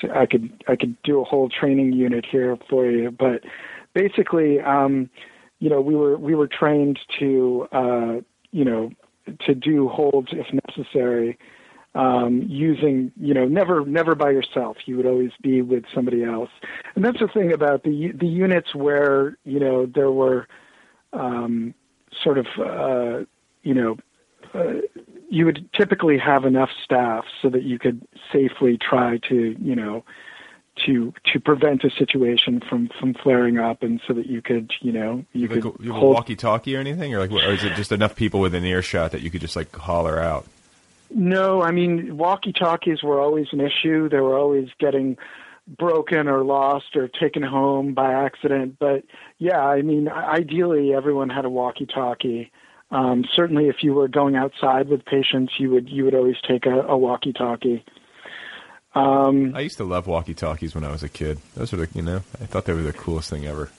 So I could I could do a whole training unit here for you, but basically. Um, you know, we were we were trained to uh, you know to do holds if necessary, um, using you know never never by yourself. You would always be with somebody else, and that's the thing about the the units where you know there were um, sort of uh, you know. Uh, you would typically have enough staff so that you could safely try to, you know, to to prevent a situation from from flaring up, and so that you could you know you, you could like a, you hold... walkie-talkie or anything, or like, or is it just enough people within earshot that you could just like holler out? No, I mean walkie-talkies were always an issue. They were always getting broken or lost or taken home by accident. But yeah, I mean, ideally everyone had a walkie-talkie. Um, certainly, if you were going outside with patients, you would you would always take a, a walkie-talkie. Um, I used to love walkie talkies when I was a kid. Those were the, you know, I thought they were the coolest thing ever.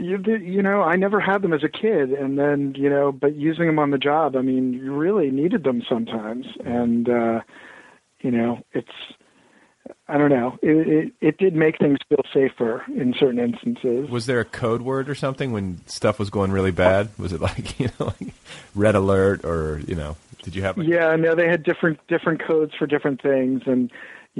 You, you know, I never had them as a kid, and then you know, but using them on the job, I mean, you really needed them sometimes, and uh, you know, it's, I don't know, it, it it did make things feel safer in certain instances. Was there a code word or something when stuff was going really bad? Was it like *laughs* you know, like red alert or you know, did you have? Like, yeah, no, they had different different codes for different things, and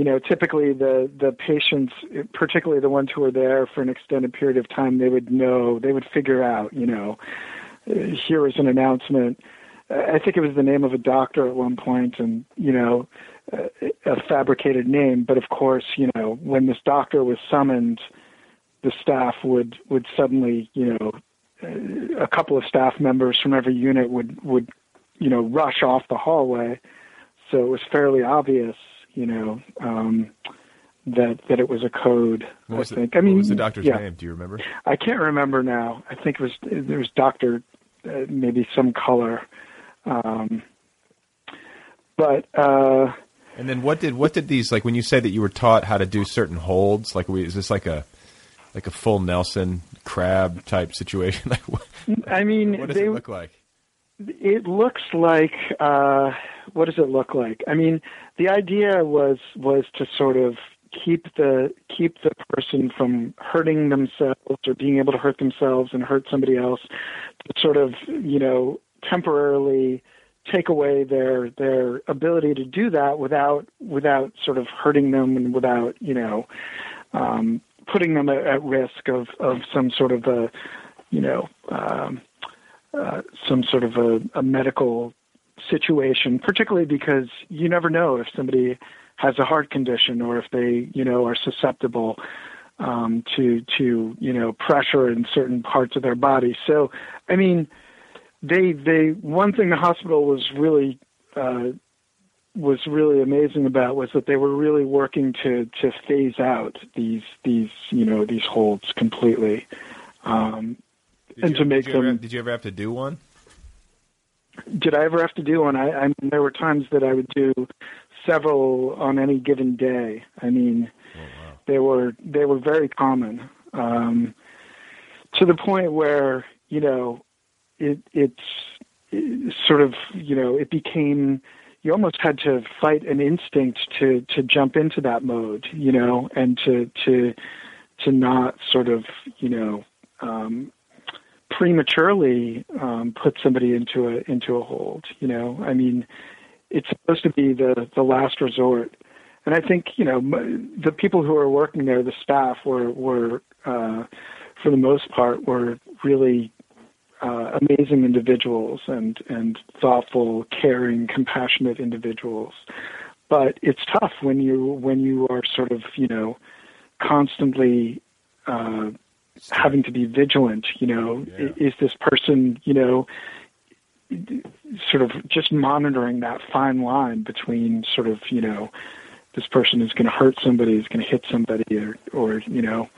you know, typically the the patients, particularly the ones who are there for an extended period of time, they would know, they would figure out, you know, here is an announcement. I think it was the name of a doctor at one point, and you know, a fabricated name. But of course, you know, when this doctor was summoned, the staff would would suddenly, you know, a couple of staff members from every unit would would, you know, rush off the hallway. So it was fairly obvious you know, um, that that it was a code. What I think. The, I mean, what was the doctor's yeah. name? Do you remember? I can't remember now. I think it was there was Doctor, uh, maybe some color, um, but. Uh, and then what did what did these like when you said that you were taught how to do certain holds? Like, is this like a like a full Nelson crab type situation? *laughs* like, what, I mean, what does they, it look like? It looks like uh, what does it look like? I mean, the idea was was to sort of keep the keep the person from hurting themselves or being able to hurt themselves and hurt somebody else to sort of you know temporarily take away their their ability to do that without without sort of hurting them and without you know um, putting them at, at risk of of some sort of a you know um, uh, some sort of a, a medical situation, particularly because you never know if somebody has a heart condition or if they, you know, are susceptible um, to to you know pressure in certain parts of their body. So, I mean, they they one thing the hospital was really uh, was really amazing about was that they were really working to to phase out these these you know these holds completely. Um, did and you, to make did them. Ever, did you ever have to do one? Did I ever have to do one? I, I mean, there were times that I would do several on any given day. I mean, they were they were very common um, to the point where you know it it's it sort of you know it became you almost had to fight an instinct to to jump into that mode, you know, and to to to not sort of you know um, prematurely um, put somebody into a into a hold. You know, I mean, it's supposed to be the the last resort, and I think you know the people who are working there, the staff were were uh, for the most part were really uh, amazing individuals and and thoughtful, caring, compassionate individuals. But it's tough when you when you are sort of you know constantly uh, having to be vigilant. You know, Yeah. Is this person you know sort of just monitoring that fine line between sort of you know this person is going to hurt somebody, is going to hit somebody, or or you know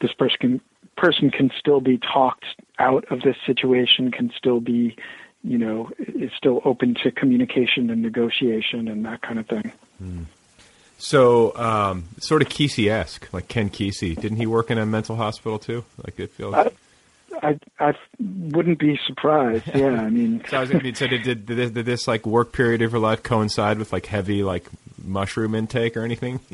this person can person can still be talked out of this situation, can still be, you know, is still open to communication and negotiation and that kind of thing. Hmm. So, um, sort of Kesey-esque, like Ken Kesey. Didn't he work in a mental hospital too? Like it feels. I, I I wouldn't be surprised. Yeah, I *laughs* mean, so I was, I mean, so did, did, did this like work period of your life coincide with like heavy like mushroom intake or anything? *laughs*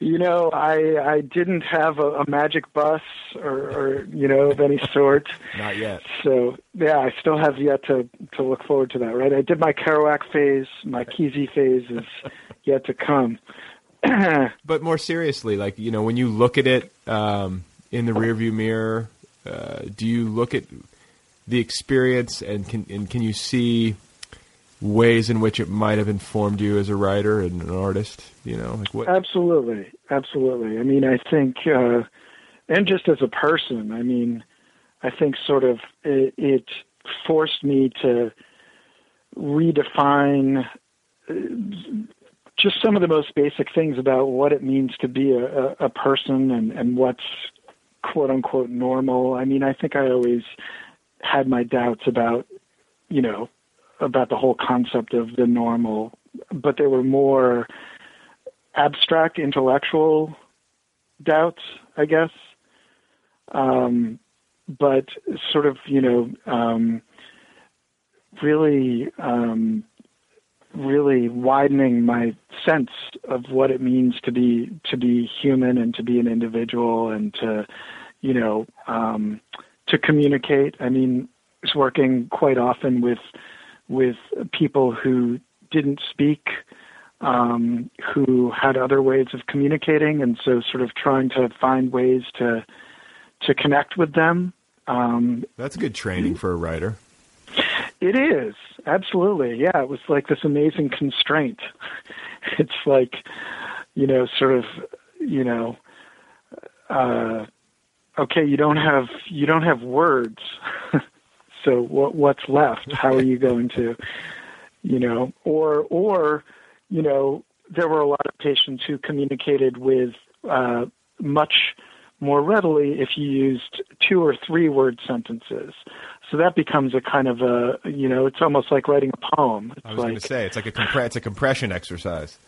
you know, I I didn't have a, a magic bus or, or you know of any sort. *laughs* Not yet. So yeah, I still have yet to to look forward to that. Right, I did my Kerouac phase. My Kesey phase is yet to come. *clears throat* But more seriously, like you know, when you look at it um, in the rearview mirror, uh, do you look at the experience and can and can you see ways in which it might have informed you as a writer and an artist? You know, like what? Absolutely, absolutely. I mean, I think, uh, and just as a person, I mean, I think sort of it, it forced me to redefine uh, just some of the most basic things about what it means to be a, a, person and, and what's quote unquote normal. I mean, I think I always had my doubts about, you know, about the whole concept of the normal, but there were more abstract intellectual doubts, I guess. Um, but sort of, you know, um, really, um, really widening my sense of what it means to be to be human and to be an individual and to, you know, um, to communicate. I mean, I was working quite often with with people who didn't speak um, who had other ways of communicating, and so sort of trying to find ways to to connect with them. Um, That's good training for a writer. it is absolutely, yeah. It was like this amazing constraint. *laughs* It's like, you know, sort of, you know, uh, okay, you don't have you don't have words, *laughs* so what what's left? How are you going to, you know, or or you know, there were a lot of patients who communicated with uh, much more readily if you used two or three word sentences. So that becomes a kind of a, you know, it's almost like writing a poem. It's I was going to say it's like a compre- it's a compression exercise.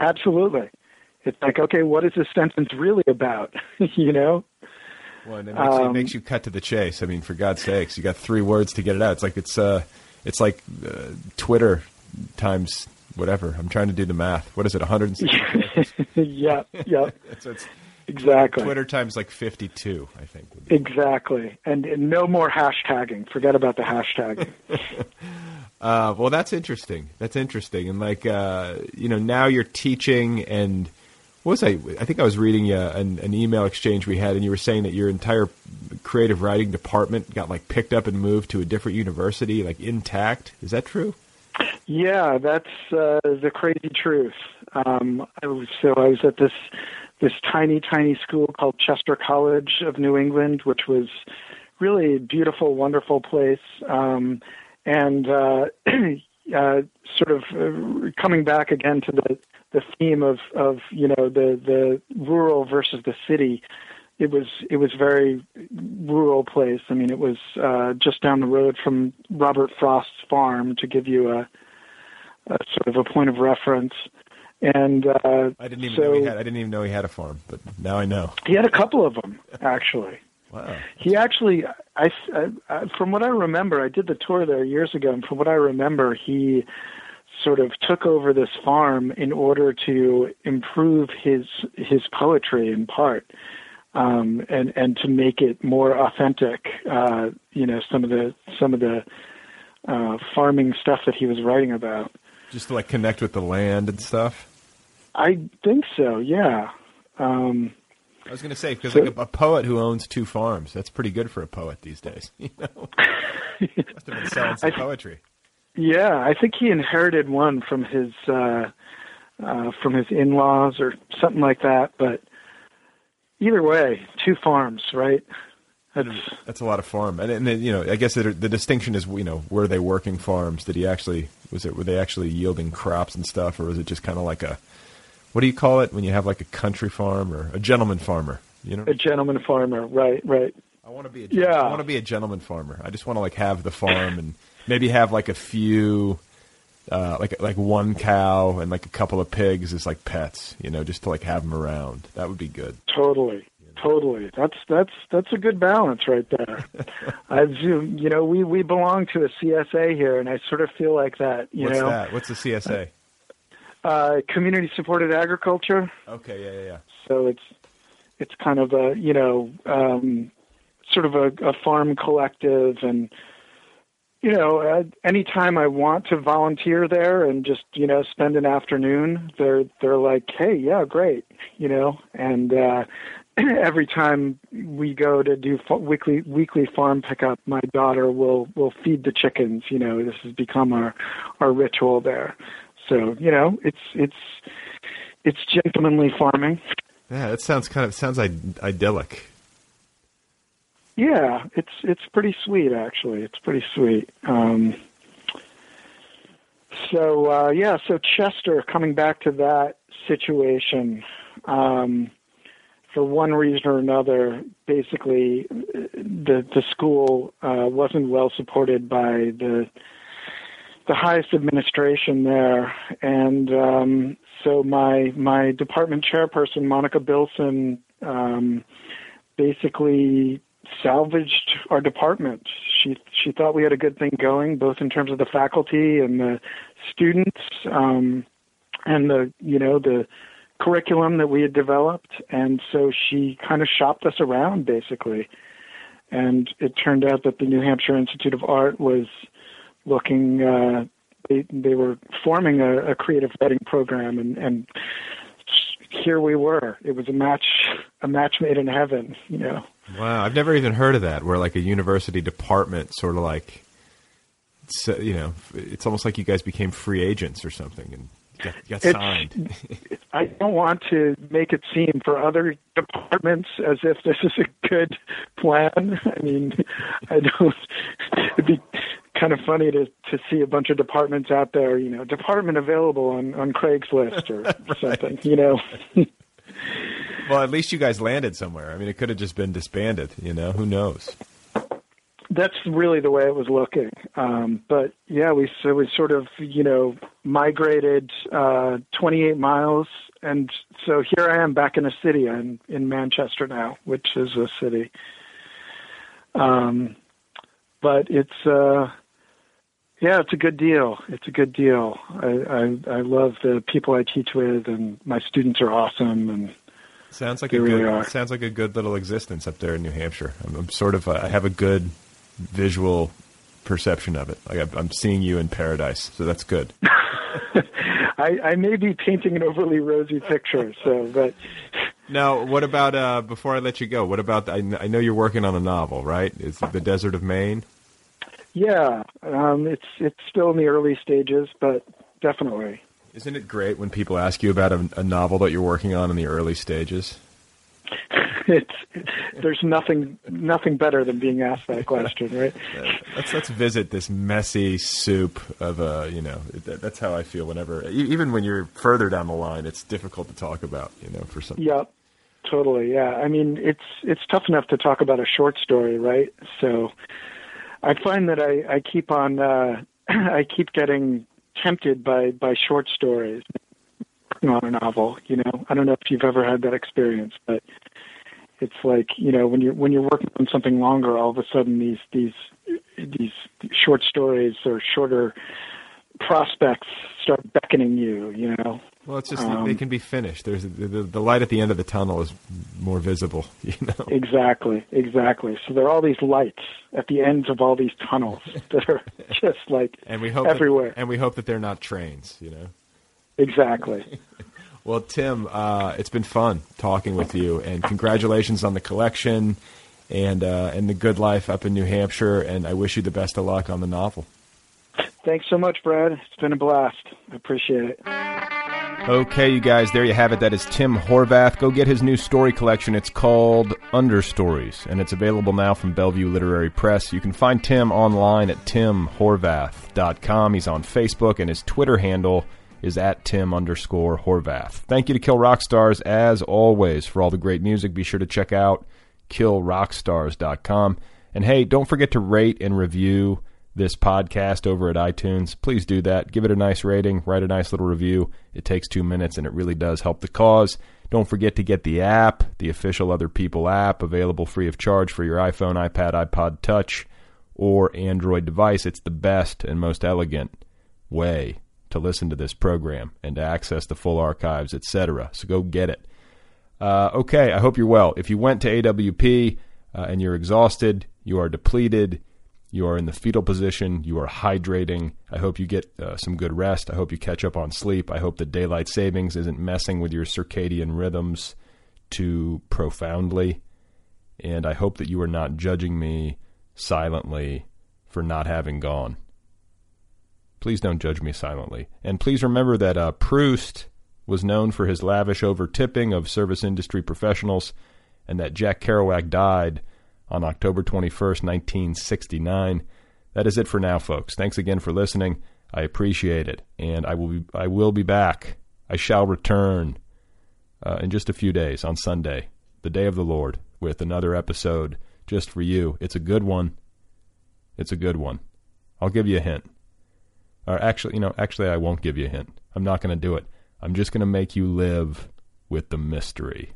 absolutely. It's like, okay, what is this sentence really about? *laughs* you know? Well, and it makes, it Um, makes you cut to the chase. I mean, for God's sakes, you got three words to get it out. It's like it's uh, it's like uh, Twitter times whatever. I'm trying to do the math. What is it? 160. yeah, *laughs* yeah, *laughs* so it's exactly. Twitter times like 52. I think. Exactly. And, and no more hashtagging. Forget about the hashtagging. *laughs* Uh, well, that's interesting. That's interesting. And like, uh, you know, now you're teaching and what was I? I think I was reading uh, an, an email exchange we had, and you were saying that your entire creative writing department got like picked up and moved to a different university, like intact. Is that true? Yeah, that's uh, the crazy truth. Um, I was, so I was at this this tiny, tiny school called Chester College of New England, which was really a beautiful, wonderful place. Um, and uh, *clears throat* uh, sort of uh, coming back again to the the theme of of you know the the rural versus the city. it was it was very rural place. I mean, it was uh, just down the road from Robert Frost's farm to give you a, a sort of a point of reference. And uh, I didn't even so know he had. I didn't even know he had a farm, but now I know. he had a couple of them actually. *laughs* Wow. He actually, I, I, from what I remember, I did the tour there years ago, and from what I remember, he sort of took over this farm in order to improve his his poetry in part, um, and and to make it more authentic. Uh, you know, some of the some of the uh, farming stuff that he was writing about. Just to like connect with the land and stuff. I think so. Yeah. Um, I was going to say because So- like a, a poet who owns two farms, that's pretty good for a poet these days. *laughs* You know, *laughs* must have been selling some I- poetry. Yeah, I think he inherited one from his uh, uh, from his in-laws or something like that. But either way, two farms, right? That's That's a lot of farm, and, and then, you know, I guess the, the distinction is, you know, were they working farms? Did he actually was it were they actually yielding crops and stuff, or was it just kind of like a what do you call it when you have like a country farm or a gentleman farmer? You know, a gentleman farmer, right? Right. I want to be a Yeah. I want to be a gentleman farmer. I just want to like have the farm and maybe have like a few, uh, like like one cow and like a couple of pigs as like pets. You know, just to like have them around. That would be good. Totally. Totally. That's that's that's a good balance right there. *laughs* I've you know we we belong to a CSA here, and I sort of feel like that. You know. What's know, that? What's the CSA? uh, community supported agriculture. Okay, yeah, yeah, yeah. So it's it's kind of a you know um, sort of a, a farm collective, and you know uh, anytime I want to volunteer there and just you know spend an afternoon, they're they're like, hey, yeah, great, you know, and uh, *clears throat* every time we go to do weekly weekly farm pickup, my daughter will will feed the chickens. You know, this has become our our ritual there. So you know, it's it's it's gentlemanly farming. Yeah, that sounds kind of sounds Id- idyllic. Yeah, it's it's pretty sweet actually. It's pretty sweet. Um, so uh, yeah, so Chester, coming back to that situation, um, for one reason or another, basically the the school uh, wasn't well supported by the the highest administration there, and um, so my my department chairperson Monica Bilson um, basically salvaged our department. She she thought we had a good thing going, both in terms of the faculty and the students, um, and the you know the curriculum that we had developed, and so she kind of shopped us around basically. And it turned out that the New Hampshire Institute of Art was looking. Uh, they they were forming a, a creative writing program, and and here we were. It was a match a match made in heaven. You know. Wow, I've never even heard of that. Where like a university department sort of like, you know, it's almost like you guys became free agents or something and got, got signed. *laughs* I don't want to make it seem for other departments as if this is a good plan. I mean, I don't. It'd be kind of funny to to see a bunch of departments out there, you know, department available on on Craigslist or *laughs* something, you know. *laughs* well, at least you guys landed somewhere. I mean, it could have just been disbanded. You know, who knows? That's really the way it was looking. Um, but yeah, we so we sort of you know migrated uh, 28 miles, and so here I am back in a city. I'm in Manchester now, which is a city. Um, but it's uh, yeah, it's a good deal. It's a good deal. I, I I love the people I teach with, and my students are awesome. And Sounds like a really good. are. Sounds like a good little existence up there in New Hampshire. I'm, I'm sort of. Uh, I have a good visual perception of it. Like I'm, I'm seeing you in paradise, so that's good. *laughs* I, I may be painting an overly rosy picture. So, but Now, what about uh, before I let you go? What about I, I know you're working on a novel, right? Is it the Desert of Maine? Yeah, um, it's it's still in the early stages, but definitely. Isn't it great when people ask you about a, a novel that you're working on in the early stages? *laughs* It's there's nothing nothing better than being asked that *laughs* question, right? Let's let's visit this messy soup of a you know that, that's how I feel whenever even when you're further down the line, it's difficult to talk about you know for some. Yep. totally. Yeah, I mean, it's it's tough enough to talk about a short story, right? So, I find that I I keep on uh, *clears throat* I keep getting tempted by by short stories on a novel. You know, I don't know if you've ever had that experience, but it's like you know when you're when you're working on something longer, all of a sudden these these these short stories or shorter prospects start beckoning you. You know. Well, it's just um, they can be finished. There's the, the, the light at the end of the tunnel is more visible. *laughs* You know. Exactly, exactly. So there are all these lights at the ends of all these tunnels *laughs* that are just like and we hope everywhere. That, and we hope that they're not trains. You know. Exactly. *laughs* well, Tim, uh, it's been fun talking with you, and congratulations on the collection and uh, and the good life up in New Hampshire. And I wish you the best of luck on the novel. Thanks so much, Brad. It's been a blast. I appreciate it. Okay, you guys, there you have it. That is Tim Horvath. Go get his new story collection. It's called Understories, and it's available now from Bellevue Literary Press. You can find Tim online at timhorvath.com. He's on Facebook, and his Twitter handle is at Tim underscore Horvath. Thank you to Kill Rock Stars, as always, for all the great music. Be sure to check out killrockstars.com. And hey, don't forget to rate and review this podcast over at iTunes, please do that. Give it a nice rating, write a nice little review. It takes two minutes and it really does help the cause. Don't forget to get the app, the official Other People app, available free of charge for your iPhone, iPad, iPod Touch, or Android device. It's the best and most elegant way to listen to this program and to access the full archives, etc. So go get it. Uh, okay, I hope you're well. If you went to AWP uh, and you're exhausted, you are depleted, you are in the fetal position. You are hydrating. I hope you get uh, some good rest. I hope you catch up on sleep. I hope that daylight savings isn't messing with your circadian rhythms too profoundly. And I hope that you are not judging me silently for not having gone. Please don't judge me silently. And please remember that uh, Proust was known for his lavish over tipping of service industry professionals, and that Jack Kerouac died on October 21st, 1969. That is it for now, folks. Thanks again for listening. I appreciate it, and I will be I will be back. I shall return uh, in just a few days on Sunday, the day of the Lord, with another episode just for you. It's a good one. It's a good one. I'll give you a hint. Or actually, you know, actually, I won't give you a hint. I'm not going to do it. I'm just going to make you live with the mystery.